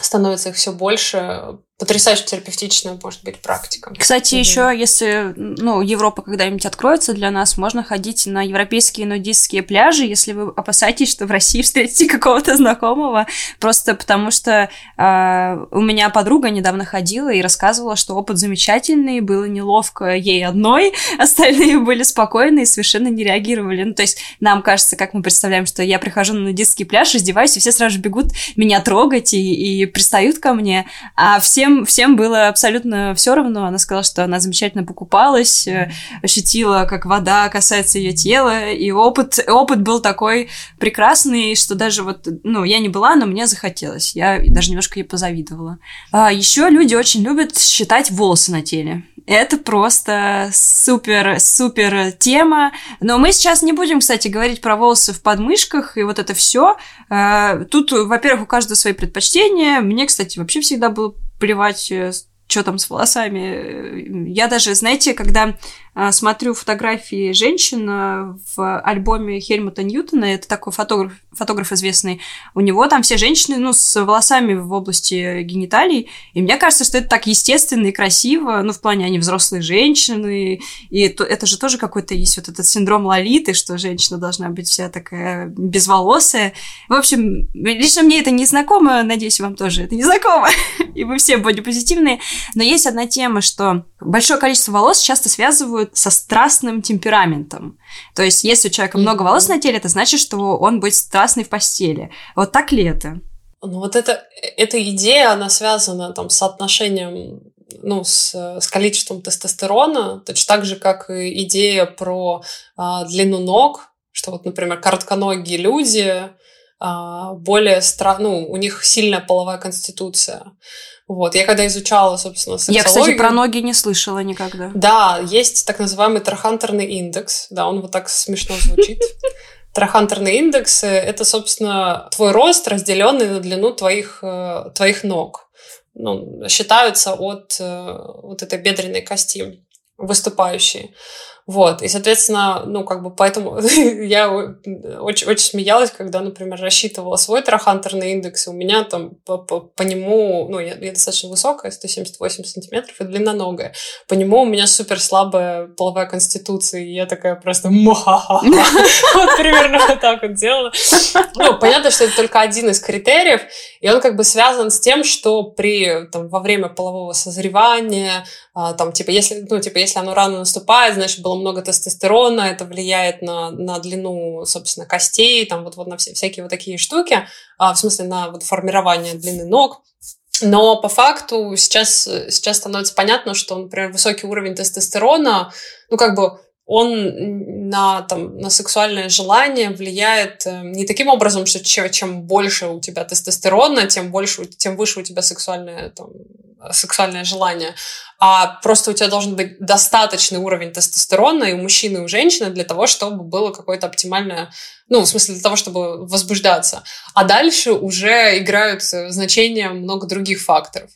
становится их все больше потрясающе терапевтичная может быть практика. Кстати, еще если ну, Европа когда-нибудь откроется для нас, можно ходить на европейские нудистские пляжи, если вы опасаетесь, что в России встретите какого-то знакомого, просто потому что э, у меня подруга недавно ходила и рассказывала, что опыт замечательный, было неловко ей одной, остальные были спокойны и совершенно не реагировали. Ну, то есть нам кажется, как мы представляем, что я прихожу на нудистский пляж, раздеваюсь, и все сразу же бегут меня трогать и, и пристают ко мне, а всем всем, всем было абсолютно все равно. Она сказала, что она замечательно покупалась, э, ощутила, как вода касается ее тела, и опыт, опыт был такой прекрасный, что даже вот, ну, я не была, но мне захотелось. Я даже немножко ей позавидовала. А еще люди очень любят считать волосы на теле. Это просто супер, супер тема. Но мы сейчас не будем, кстати, говорить про волосы в подмышках и вот это все. А, тут, во-первых, у каждого свои предпочтения. Мне, кстати, вообще всегда было плевать, э, что там с волосами. Я даже, знаете, когда смотрю фотографии женщин а, в альбоме Хельмута Ньютона, это такой фотограф, фотограф известный, у него там все женщины, ну, с волосами в области гениталий, и мне кажется, что это так естественно и красиво, ну, в плане они взрослые женщины, и это, же тоже какой-то есть вот этот синдром лолиты, что женщина должна быть вся такая безволосая. В общем, лично мне это не знакомо, надеюсь, вам тоже это не знакомо, и вы все бодипозитивные, но есть одна тема, что большое количество волос часто связывают со страстным темпераментом. То есть, если у человека много волос на теле, это значит, что он будет страстный в постели. Вот так ли это? Ну вот это, эта идея, она связана там с отношением ну, с, с количеством тестостерона, точно так же, как и идея про а, длину ног, что вот, например, коротконогие люди более стра... ну, у них сильная половая конституция. Вот. Я когда изучала, собственно, сексологию... Я, кстати, про ноги не слышала никогда. Да, есть так называемый трахантерный индекс. Да, он вот так смешно звучит. Трахантерный индекс – это, собственно, твой рост, разделенный на длину твоих, э, твоих ног. Ну, считаются от э, вот этой бедренной кости выступающие. Вот, и, соответственно, ну, как бы поэтому я очень, очень смеялась, когда, например, рассчитывала свой трахантерный индекс, и у меня там по, по, по нему, ну, я, я достаточно высокая, 178 сантиметров и длинноногая, по нему у меня супер слабая половая конституция, и я такая просто вот примерно вот так вот делала. Ну, понятно, что это только один из критериев, и он как бы связан с тем, что при, там, во время полового созревания, там, типа, если, ну, типа, если оно рано наступает, значит, было много тестостерона, это влияет на, на длину, собственно, костей, там, вот, вот на все, всякие вот такие штуки, а, в смысле, на вот формирование длины ног. Но по факту сейчас, сейчас становится понятно, что, например, высокий уровень тестостерона, ну, как бы он на, там, на сексуальное желание влияет э, не таким образом, что чем больше у тебя тестостерона, тем, больше, тем выше у тебя сексуальное, там, сексуальное желание, а просто у тебя должен быть достаточный уровень тестостерона и у мужчины, и у женщины для того, чтобы было какое-то оптимальное, ну, в смысле для того, чтобы возбуждаться. А дальше уже играют значение много других факторов.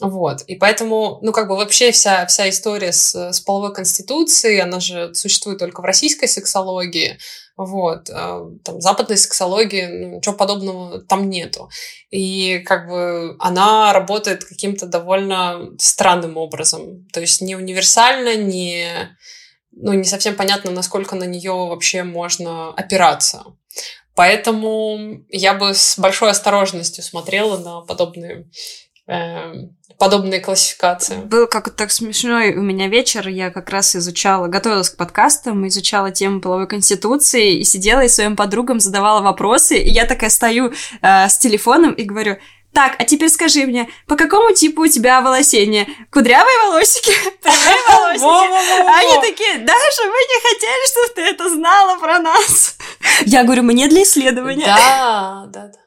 Вот. И поэтому, ну, как бы вообще вся, вся история с, с половой конституцией, она же существует только в российской сексологии, вот. А, там, западной сексологии ну, ничего подобного там нету. И как бы она работает каким-то довольно странным образом. То есть не универсально, не, ну, не совсем понятно, насколько на нее вообще можно опираться. Поэтому я бы с большой осторожностью смотрела на подобные подобные классификации. Был как-то так смешной у меня вечер, я как раз изучала, готовилась к подкастам, изучала тему половой конституции и сидела и своим подругам задавала вопросы, и я такая стою э, с телефоном и говорю, так, а теперь скажи мне, по какому типу у тебя волосение? Кудрявые волосики? Прямые волосики? Они такие, Даша, мы не хотели, чтобы ты это знала про нас. Я говорю, мне для исследования. Да, да, да.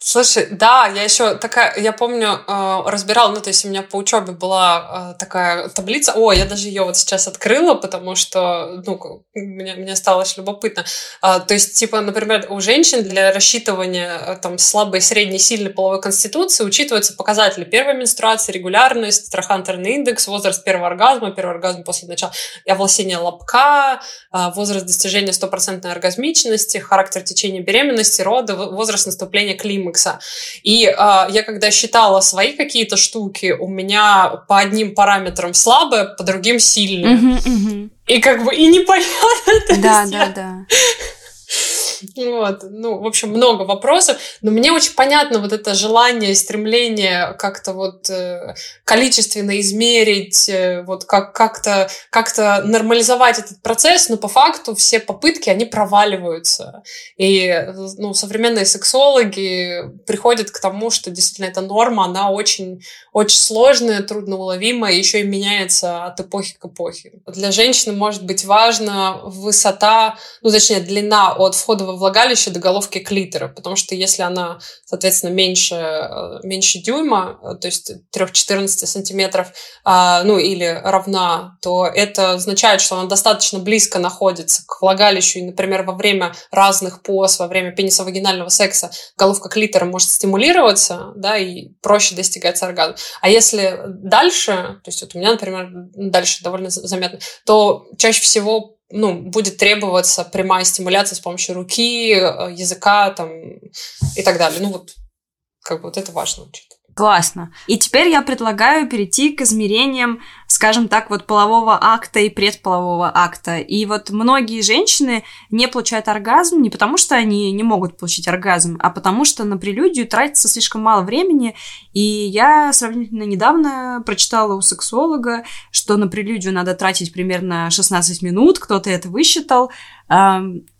Слушай, да, я еще такая, я помню, э, разбирала, ну, то есть у меня по учебе была э, такая таблица, о, я даже ее вот сейчас открыла, потому что, ну, мне, мне стало очень любопытно. Э, то есть, типа, например, у женщин для рассчитывания э, там слабой, средней, сильной половой конституции учитываются показатели первой менструации, регулярность, трахантерный индекс, возраст первого оргазма, первый оргазм после начала овласения лобка, возраст достижения стопроцентной оргазмичности, характер течения беременности, рода, возраст наступления климата комикса. И э, я когда считала свои какие-то штуки, у меня по одним параметрам слабое, по другим сильное. Uh-huh, uh-huh. И как бы и непонятно. Да, да, да. Вот, ну, в общем, много вопросов, но мне очень понятно вот это желание, стремление как-то вот э, количественно измерить, э, вот как, как-то, как-то нормализовать этот процесс, но по факту все попытки, они проваливаются. И, ну, современные сексологи приходят к тому, что действительно эта норма, она очень, очень сложная, трудноуловимая, еще и меняется от эпохи к эпохе. Для женщины может быть важна высота, ну, точнее, длина от входа пенисового влагалища до головки клитора, потому что если она, соответственно, меньше, э, меньше дюйма, э, то есть 3-14 сантиметров, а, ну или равна, то это означает, что она достаточно близко находится к влагалищу, и, например, во время разных поз, во время пенисовагинального секса головка клитора может стимулироваться, да, и проще достигать оргазма. А если дальше, то есть вот у меня, например, дальше довольно заметно, то чаще всего ну, будет требоваться прямая стимуляция с помощью руки, э, языка там, и так далее. Ну вот, как бы вот это важно учить. Классно. И теперь я предлагаю перейти к измерениям, скажем так, вот полового акта и предполового акта. И вот многие женщины не получают оргазм не потому, что они не могут получить оргазм, а потому что на прелюдию тратится слишком мало времени. И я сравнительно недавно прочитала у сексолога, что на прелюдию надо тратить примерно 16 минут, кто-то это высчитал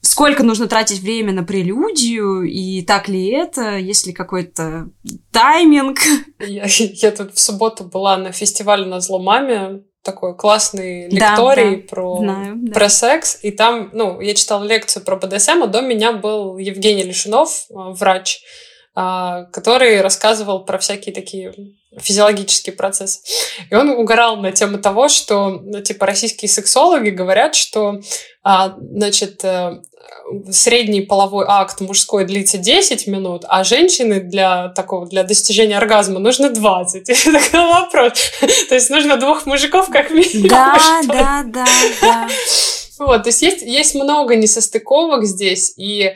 сколько нужно тратить время на прелюдию, и так ли это, есть ли какой-то тайминг? Я, я тут в субботу была на фестивале на зломаме, такой классный лекторий да, да, про, знаю, да. про секс, и там, ну, я читала лекцию про БДСМ, а до меня был Евгений Лишунов, а, врач, а, который рассказывал про всякие такие физиологический процесс. И он угорал на тему того, что, ну, типа, российские сексологи говорят, что, а, значит, э, средний половой акт мужской длится 10 минут, а женщины для такого, для достижения оргазма нужно 20. И такой вопрос. То есть нужно двух мужиков как минимум. Да, да, да, да. Вот, то есть есть, есть много несостыковок здесь, и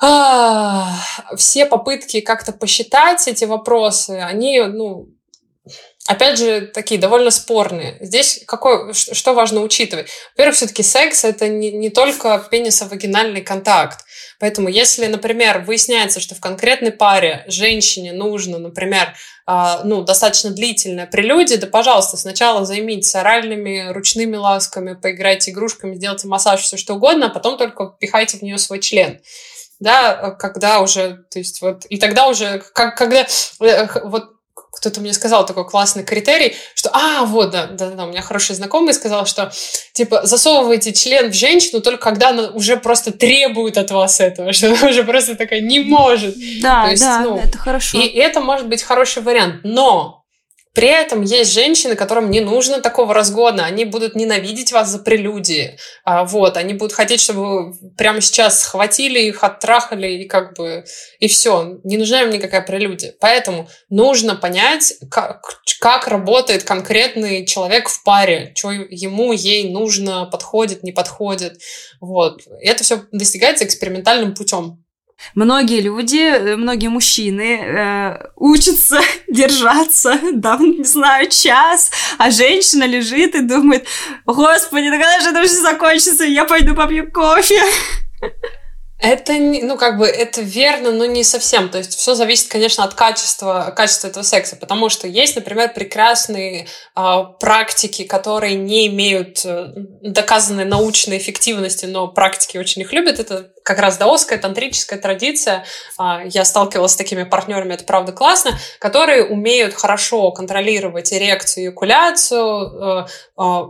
а, все попытки как-то посчитать эти вопросы, они, ну, опять же, такие довольно спорные. Здесь какой, что важно учитывать? Во-первых, все-таки секс это не, не только пенисо-вагинальный контакт. Поэтому, если, например, выясняется, что в конкретной паре женщине нужно, например, э, ну, достаточно длительная прелюдия, да, пожалуйста, сначала займитесь оральными, ручными ласками, поиграйте игрушками, сделайте массаж, все что угодно, а потом только пихайте в нее свой член да, когда уже, то есть вот, и тогда уже, как, когда, э, вот кто-то мне сказал такой классный критерий, что, а, вот, да, да, да, у меня хороший знакомый сказал, что, типа, засовывайте член в женщину только когда она уже просто требует от вас этого, что она уже просто такая не может. Да, есть, да, ну, это хорошо. И это может быть хороший вариант, но при этом есть женщины, которым не нужно такого разгона, они будут ненавидеть вас за прелюдии, а, вот, они будут хотеть, чтобы вы прямо сейчас схватили их, оттрахали и как бы, и все, не нужна им никакая прелюдия. Поэтому нужно понять, как, как работает конкретный человек в паре, что ему, ей нужно, подходит, не подходит, вот. Это все достигается экспериментальным путем. Многие люди, э, многие мужчины э, учатся держаться, да, не знаю, час, а женщина лежит и думает, господи, да когда же это все закончится, я пойду попью кофе. Это, ну, как бы, это верно, но не совсем. То есть все зависит, конечно, от качества, качества этого секса. Потому что есть, например, прекрасные э, практики, которые не имеют э, доказанной научной эффективности, но практики очень их любят. Это как раз даосская, тантрическая традиция. Э, я сталкивалась с такими партнерами, это правда классно, которые умеют хорошо контролировать эрекцию и экуляцию, э, э,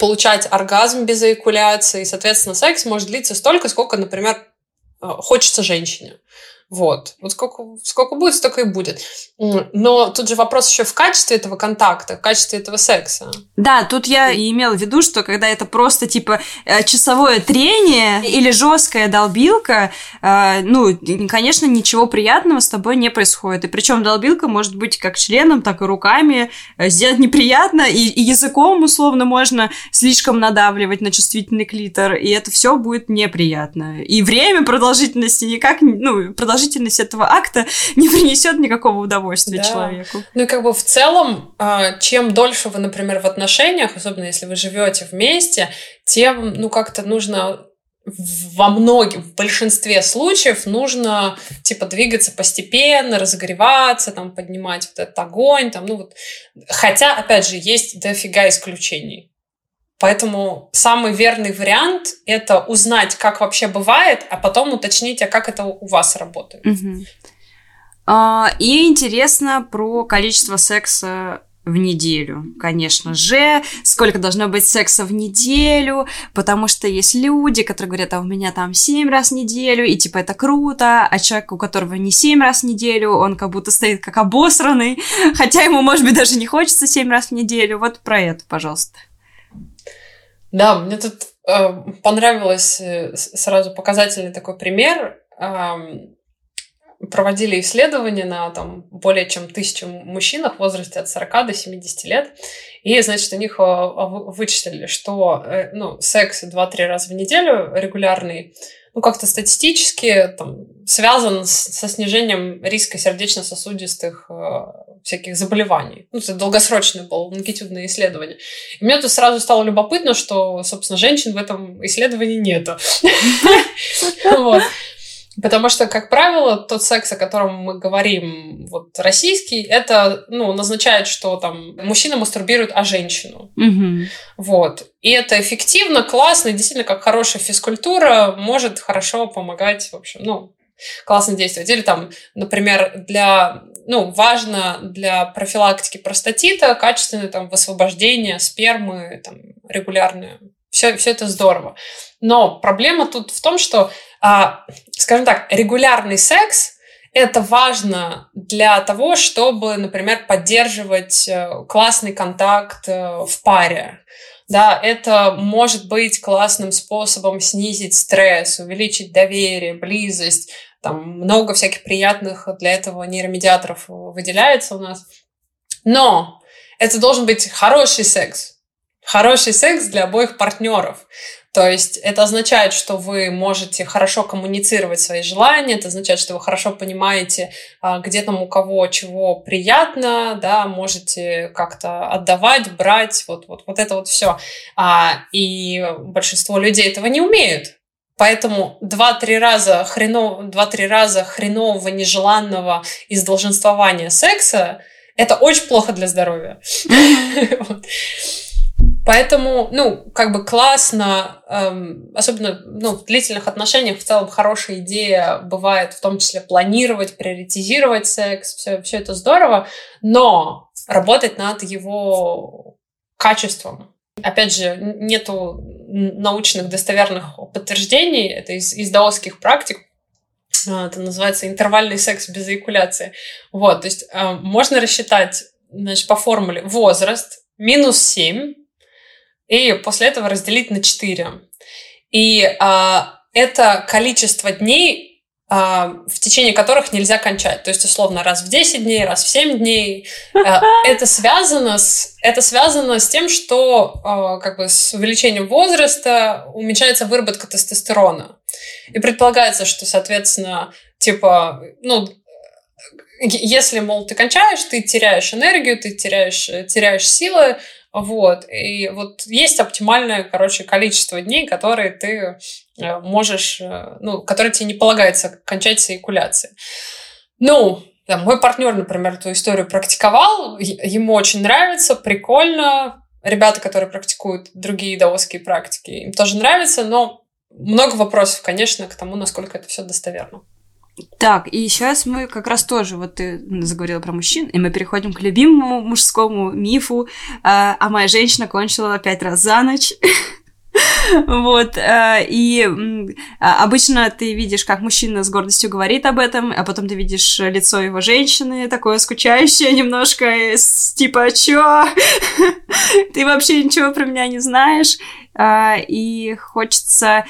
получать оргазм без эякуляции. Соответственно, секс может длиться столько, сколько, например, хочется женщине. Вот. Вот сколько, сколько будет, столько и будет. Но тут же вопрос еще в качестве этого контакта, в качестве этого секса. Да, тут я и имела в виду, что когда это просто типа э, часовое трение или жесткая долбилка, э, ну, конечно, ничего приятного с тобой не происходит. И причем долбилка может быть как членом, так и руками. Э, сделать неприятно, и, и языком условно можно слишком надавливать на чувствительный клитор, и это все будет неприятно. И время продолжительности никак, ну, продолжительность продолжительность этого акта не принесет никакого удовольствия да. человеку. Ну и как бы в целом, а, чем дольше вы, например, в отношениях, особенно если вы живете вместе, тем, ну, как-то нужно во многих, в большинстве случаев нужно, типа, двигаться постепенно, разогреваться, там, поднимать вот этот огонь, там, ну вот. Хотя, опять же, есть дофига исключений. Поэтому самый верный вариант – это узнать, как вообще бывает, а потом уточнить, а как это у вас работает. Угу. А, и интересно про количество секса в неделю, конечно же. Сколько должно быть секса в неделю, потому что есть люди, которые говорят, а у меня там 7 раз в неделю, и типа это круто, а человек, у которого не 7 раз в неделю, он как будто стоит как обосранный, хотя ему, может быть, даже не хочется 7 раз в неделю. Вот про это, пожалуйста. Да, мне тут э, понравилось э, сразу показательный такой пример. Э, проводили исследования на там, более чем тысячу мужчинах в возрасте от 40 до 70 лет. И, значит, у них э, вычислили, что э, ну, секс 2-3 раза в неделю регулярный, ну, как-то статистически там, связан с, со снижением риска сердечно-сосудистых э, всяких заболеваний. Ну, это долгосрочное было лонгитюдное исследование. И мне тут сразу стало любопытно, что, собственно, женщин в этом исследовании нету. Потому что, как правило, тот секс, о котором мы говорим, вот российский, это, ну, назначает, что там мужчина мастурбирует, а женщину. Угу. Вот. И это эффективно, классно, и действительно, как хорошая физкультура, может хорошо помогать, в общем, ну, классно действовать. Или там, например, для, ну, важно для профилактики простатита качественное там высвобождение спермы, там, регулярное. Все, все это здорово. Но проблема тут в том, что а, скажем так, регулярный секс это важно для того, чтобы, например, поддерживать э, классный контакт э, в паре. Да, это может быть классным способом снизить стресс, увеличить доверие, близость. Там много всяких приятных для этого нейромедиаторов выделяется у нас. Но это должен быть хороший секс. Хороший секс для обоих партнеров. То есть это означает, что вы можете хорошо коммуницировать свои желания, это означает, что вы хорошо понимаете, а, где там у кого чего приятно, да, можете как-то отдавать, брать, вот, вот, вот это вот все. А, и большинство людей этого не умеют. Поэтому два-три раза, хренов... два-три раза хренового, нежеланного из долженствования секса это очень плохо для здоровья. Поэтому, ну, как бы классно, эм, особенно ну, в длительных отношениях в целом хорошая идея бывает в том числе планировать, приоритизировать секс, все, все это здорово, но работать над его качеством. Опять же, нету научных достоверных подтверждений, это из, из даосских практик, э, это называется интервальный секс без эякуляции. Вот, то есть э, можно рассчитать значит, по формуле возраст минус 7, и после этого разделить на 4. И а, это количество дней, а, в течение которых нельзя кончать. То есть, условно, раз в 10 дней, раз в 7 дней. А, это, связано с, это связано с тем, что а, как бы с увеличением возраста уменьшается выработка тестостерона. И предполагается, что, соответственно, типа, ну, если, мол, ты кончаешь, ты теряешь энергию, ты теряешь, теряешь силы, вот. И вот есть оптимальное, короче, количество дней, которые ты э, можешь, э, ну, которые тебе не полагается кончать с эякуляцией. Ну, да, мой партнер, например, эту историю практиковал, ему очень нравится, прикольно. Ребята, которые практикуют другие даосские практики, им тоже нравится, но много вопросов, конечно, к тому, насколько это все достоверно. Так, и сейчас мы как раз тоже, вот ты заговорила про мужчин, и мы переходим к любимому мужскому мифу, а, а моя женщина кончила пять раз за ночь. Вот, а, и а, обычно ты видишь, как мужчина с гордостью говорит об этом, а потом ты видишь лицо его женщины, такое скучающее немножко, типа, чё? Ты вообще ничего про меня не знаешь, и хочется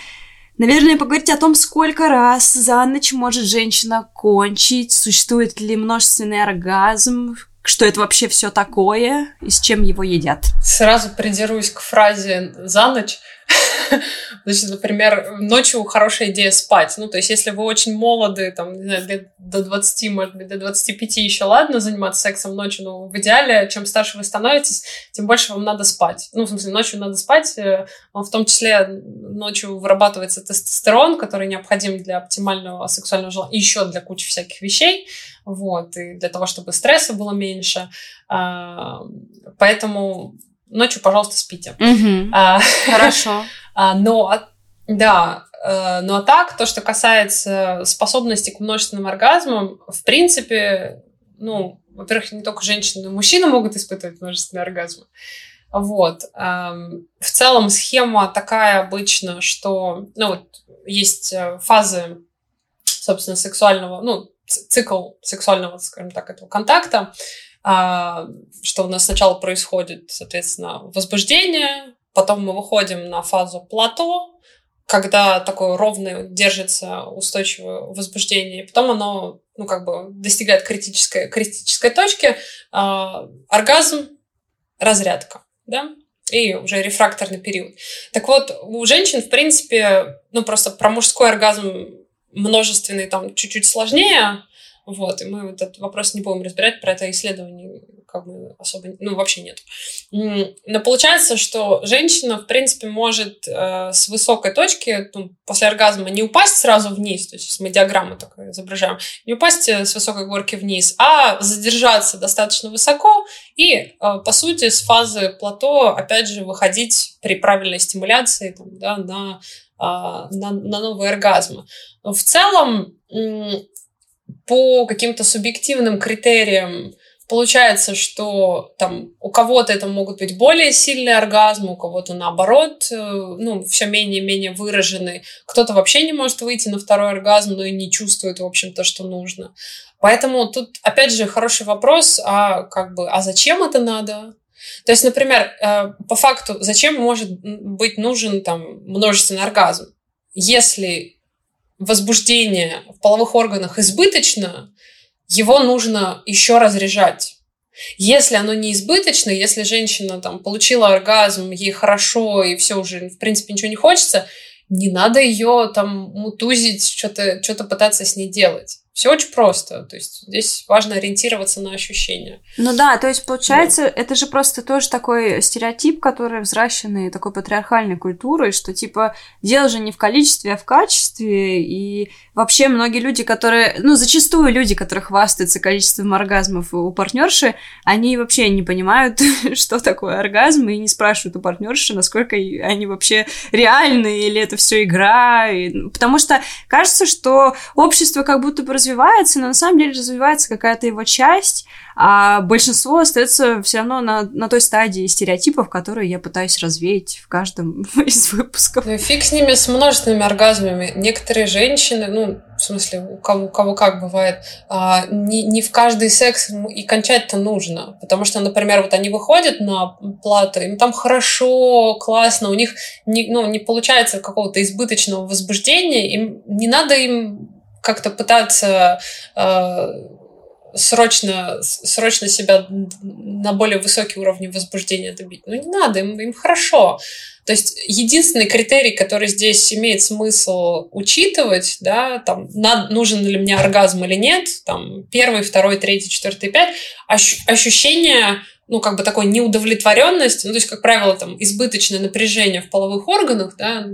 Наверное, поговорить о том, сколько раз за ночь может женщина кончить, существует ли множественный оргазм, что это вообще все такое и с чем его едят. Сразу придерусь к фразе «за ночь», Значит, например, ночью хорошая идея спать. Ну, то есть, если вы очень молоды, там, не знаю, лет до 20, может быть, до 25 еще ладно заниматься сексом ночью, но в идеале, чем старше вы становитесь, тем больше вам надо спать. Ну, в смысле, ночью надо спать, э, в том числе ночью вырабатывается тестостерон, который необходим для оптимального сексуального желания, еще для кучи всяких вещей, вот, и для того, чтобы стресса было меньше. А, поэтому ночью, пожалуйста, спите. Угу. А, Хорошо. А, но, да, э, ну а так, то, что касается способности к множественным оргазмам, в принципе, ну, во-первых, не только женщины, но и мужчины могут испытывать множественные оргазмы. Вот. В целом схема такая обычно, что, ну, вот есть э, фазы, собственно, сексуального, ну, цикл сексуального, скажем так, этого контакта, а, что у нас сначала происходит, соответственно, возбуждение, потом мы выходим на фазу плато, когда такое ровное держится устойчивое возбуждение, и потом оно, ну, как бы достигает критической, критической точки, э, оргазм, разрядка, да, и уже рефракторный период. Так вот, у женщин, в принципе, ну, просто про мужской оргазм множественный там чуть-чуть сложнее, вот, и мы этот вопрос не будем разбирать, про это исследование как бы особо, ну, вообще нет. Но получается, что женщина, в принципе, может э, с высокой точки, ну, после оргазма, не упасть сразу вниз, то есть мы диаграмму такую изображаем, не упасть э, с высокой горки вниз, а задержаться достаточно высоко и, э, по сути, с фазы плато, опять же, выходить при правильной стимуляции там, да, на, на, на новые оргазмы. В целом, по каким-то субъективным критериям получается, что там у кого-то это могут быть более сильные оргазмы, у кого-то наоборот, э, ну, все менее-менее выраженный. Кто-то вообще не может выйти на второй оргазм, но и не чувствует, в общем, то, что нужно. Поэтому тут, опять же, хороший вопрос, а как бы, а зачем это надо? То есть, например, э, по факту, зачем может быть нужен там множественный оргазм? Если возбуждение в половых органах избыточно, его нужно еще разряжать. Если оно не избыточно, если женщина там получила оргазм, ей хорошо и все уже, в принципе, ничего не хочется, не надо ее там мутузить, что-то что пытаться с ней делать. Все очень просто. То есть здесь важно ориентироваться на ощущения. Ну да, то есть получается, да. это же просто тоже такой стереотип, который взращенный такой патриархальной культурой, что типа дело же не в количестве, а в качестве. И вообще многие люди, которые, ну зачастую люди, которые хвастаются количеством оргазмов у партнерши, они вообще не понимают, что такое оргазм, и не спрашивают у партнерши, насколько они вообще реальны, или это все игра. И... Потому что кажется, что общество как будто бы развивается развивается, но на самом деле развивается какая-то его часть, а большинство остается все равно на, на той стадии стереотипов, которые я пытаюсь развеять в каждом из выпусков. Ну фиг с ними, с множественными оргазмами. Некоторые женщины, ну, в смысле, у кого, у кого как бывает, а, не, не в каждый секс и кончать-то нужно. Потому что, например, вот они выходят на плату, им там хорошо, классно, у них не, ну, не получается какого-то избыточного возбуждения, им не надо им как-то пытаться э, срочно, срочно себя на более высокий уровень возбуждения добить. Ну, не надо, им, им хорошо. То есть единственный критерий, который здесь имеет смысл учитывать, да, там, над, нужен ли мне оргазм или нет, там, первый, второй, третий, четвертый, пять, ощ, ощущение ну, как бы такой неудовлетворенности, ну, то есть, как правило, там, избыточное напряжение в половых органах, да,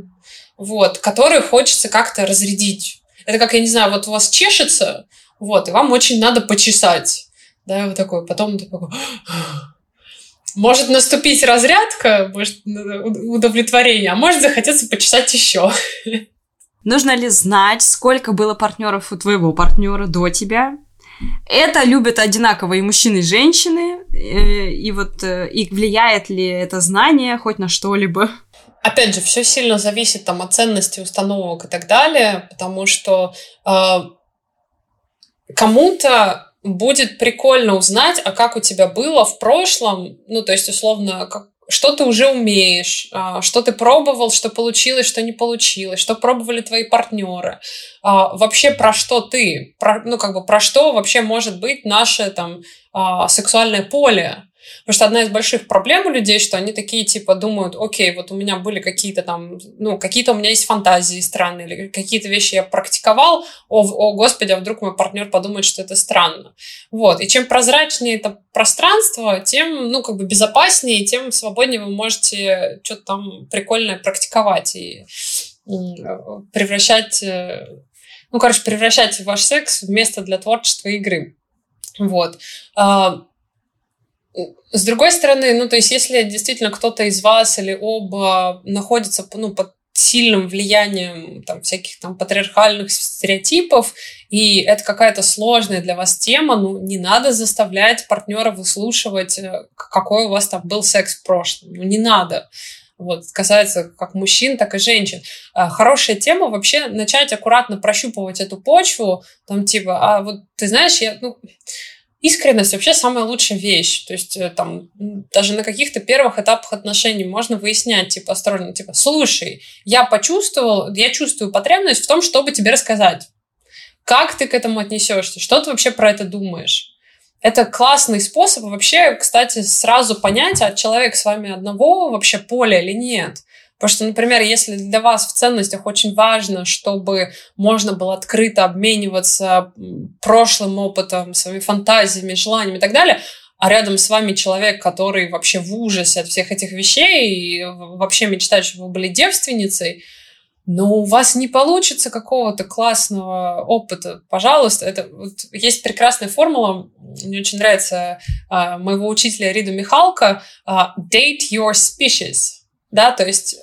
вот, которые хочется как-то разрядить. Это как, я не знаю, вот у вас чешется, вот, и вам очень надо почесать. Да, вот такой, потом такой, может наступить разрядка, может удовлетворение, а может захотеться почесать еще. Нужно ли знать, сколько было партнеров у твоего партнера до тебя? Это любят одинаково и мужчины, и женщины. Э, и вот э, и влияет ли это знание хоть на что-либо? Опять же, все сильно зависит там, от ценности установок и так далее, потому что э, кому-то будет прикольно узнать, а как у тебя было в прошлом, ну, то есть, условно, как, что ты уже умеешь, а, что ты пробовал, что получилось, что не получилось, что пробовали твои партнеры, а, вообще про что ты, про, ну как бы про что вообще может быть наше там сексуальное поле, Потому что одна из больших проблем у людей, что они такие, типа, думают, окей, вот у меня были какие-то там, ну, какие-то у меня есть фантазии странные, или какие-то вещи я практиковал, о, о господи, а вдруг мой партнер подумает, что это странно. Вот. И чем прозрачнее это пространство, тем, ну, как бы безопаснее, тем свободнее вы можете что-то там прикольное практиковать и превращать, э, ну, короче, превращать ваш секс в место для творчества и игры. Вот. С другой стороны, ну, то есть, если действительно кто-то из вас или оба находится ну, под сильным влиянием там, всяких там патриархальных стереотипов, и это какая-то сложная для вас тема, ну, не надо заставлять партнера выслушивать, э, какой у вас там был секс в прошлом. Ну, не надо. Вот, касается как мужчин, так и женщин. А, хорошая тема вообще начать аккуратно прощупывать эту почву, там типа, а вот ты знаешь, я, ну, искренность вообще самая лучшая вещь. То есть э, там даже на каких-то первых этапах отношений можно выяснять, типа, осторожно, типа, слушай, я почувствовал, я чувствую потребность в том, чтобы тебе рассказать. Как ты к этому отнесешься? Что ты вообще про это думаешь? Это классный способ вообще, кстати, сразу понять, а человек с вами одного вообще поля или нет. Потому что, например, если для вас в ценностях очень важно, чтобы можно было открыто обмениваться прошлым опытом, своими фантазиями, желаниями и так далее, а рядом с вами человек, который вообще в ужасе от всех этих вещей и вообще мечтает, чтобы вы были девственницей, но у вас не получится какого-то классного опыта. Пожалуйста, это вот есть прекрасная формула, мне очень нравится а, моего учителя Риду Михалка, а, date your species да, то есть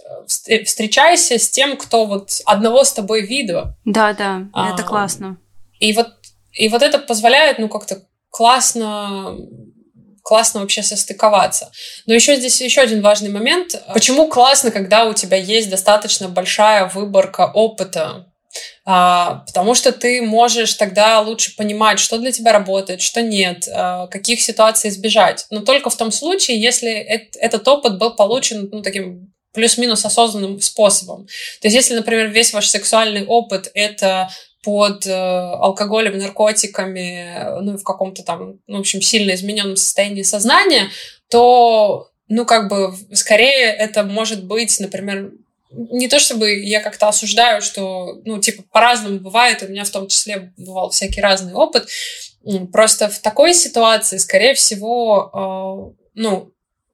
э, встречайся с тем, кто вот одного с тобой вида. Да, да, а, это классно. И вот, и вот это позволяет, ну, как-то классно классно вообще состыковаться. Но еще здесь еще один важный момент. Почему классно, когда у тебя есть достаточно большая выборка опыта потому что ты можешь тогда лучше понимать, что для тебя работает, что нет, а, каких ситуаций избежать. Но только в том случае, если эт- этот опыт был получен ну, таким плюс-минус осознанным способом. То есть, если, например, весь ваш сексуальный опыт это под э, алкоголем, наркотиками, ну, в каком-то там, ну, в общем, сильно измененном состоянии сознания, то, ну, как бы, скорее это может быть, например, не то чтобы я как-то осуждаю, что, ну, типа, по-разному бывает, у меня в том числе бывал всякий разный опыт, просто в такой ситуации, скорее всего, э, ну,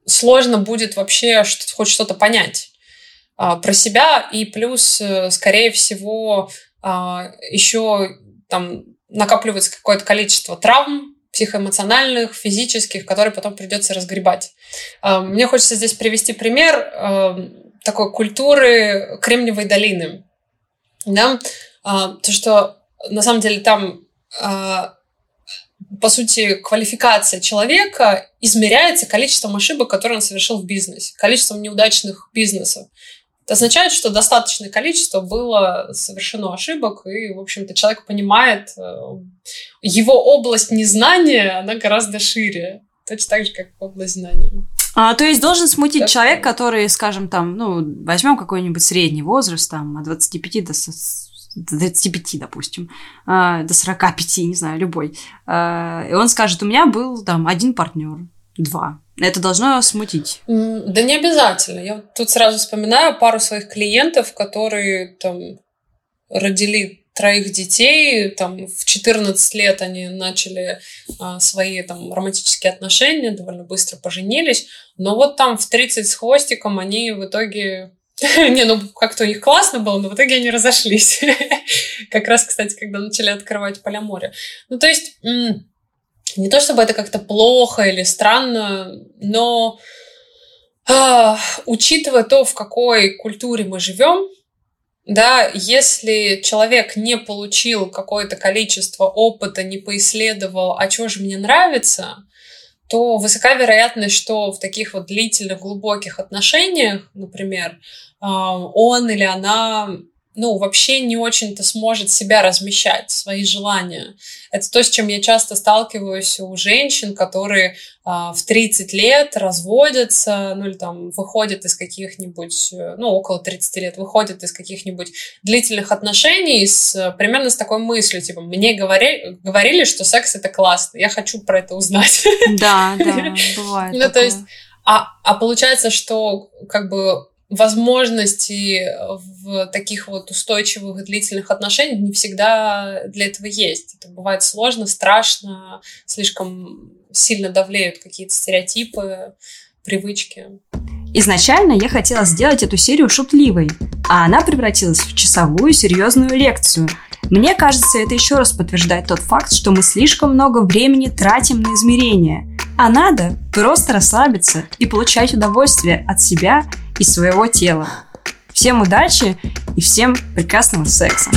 сложно будет вообще хоть что-то понять э, про себя, и плюс, э, скорее всего, э, еще там накапливается какое-то количество травм, психоэмоциональных, физических, которые потом придется разгребать. Мне хочется здесь привести пример такой культуры Кремниевой долины. Да? А, то, что на самом деле там, а, по сути, квалификация человека измеряется количеством ошибок, которые он совершил в бизнесе, количеством неудачных бизнесов. Это означает, что достаточное количество было совершено ошибок, и, в общем-то, человек понимает, э, его область незнания, она гораздо шире, точно так же, как область знания. А, то есть должен смутить так, человек, который, скажем, там, ну, возьмем какой-нибудь средний возраст, там, от 25 до, до 35, допустим, э, до 45, не знаю, любой. Э, и он скажет, у меня был там один партнер, два. Это должно смутить. Да не обязательно. Я тут сразу вспоминаю пару своих клиентов, которые там родили троих детей, там в 14 лет они начали а, свои там романтические отношения, довольно быстро поженились, но вот там в 30 с хвостиком они в итоге не, ну как-то у них классно было, но в итоге они разошлись. как раз, кстати, когда начали открывать поля моря. Ну, то есть, не то чтобы это как-то плохо или странно, но а, учитывая то, в какой культуре мы живем, да, если человек не получил какое-то количество опыта, не поисследовал, а что же мне нравится, то высока вероятность, что в таких вот длительных, глубоких отношениях, например, а, он или она ну, вообще не очень-то сможет себя размещать, свои желания. Это то, с чем я часто сталкиваюсь у женщин, которые а, в 30 лет разводятся, ну, или там выходят из каких-нибудь, ну, около 30 лет, выходят из каких-нибудь длительных отношений с, примерно с такой мыслью, типа, мне говорили, говорили, что секс это классно, я хочу про это узнать. Да, да, бывает. Ну, то есть, а, а получается, что как бы возможности в таких вот устойчивых и длительных отношениях не всегда для этого есть. Это бывает сложно, страшно, слишком сильно давлеют какие-то стереотипы, привычки. Изначально я хотела сделать эту серию шутливой, а она превратилась в часовую серьезную лекцию. Мне кажется, это еще раз подтверждает тот факт, что мы слишком много времени тратим на измерения, а надо просто расслабиться и получать удовольствие от себя и своего тела. Всем удачи и всем прекрасного секса!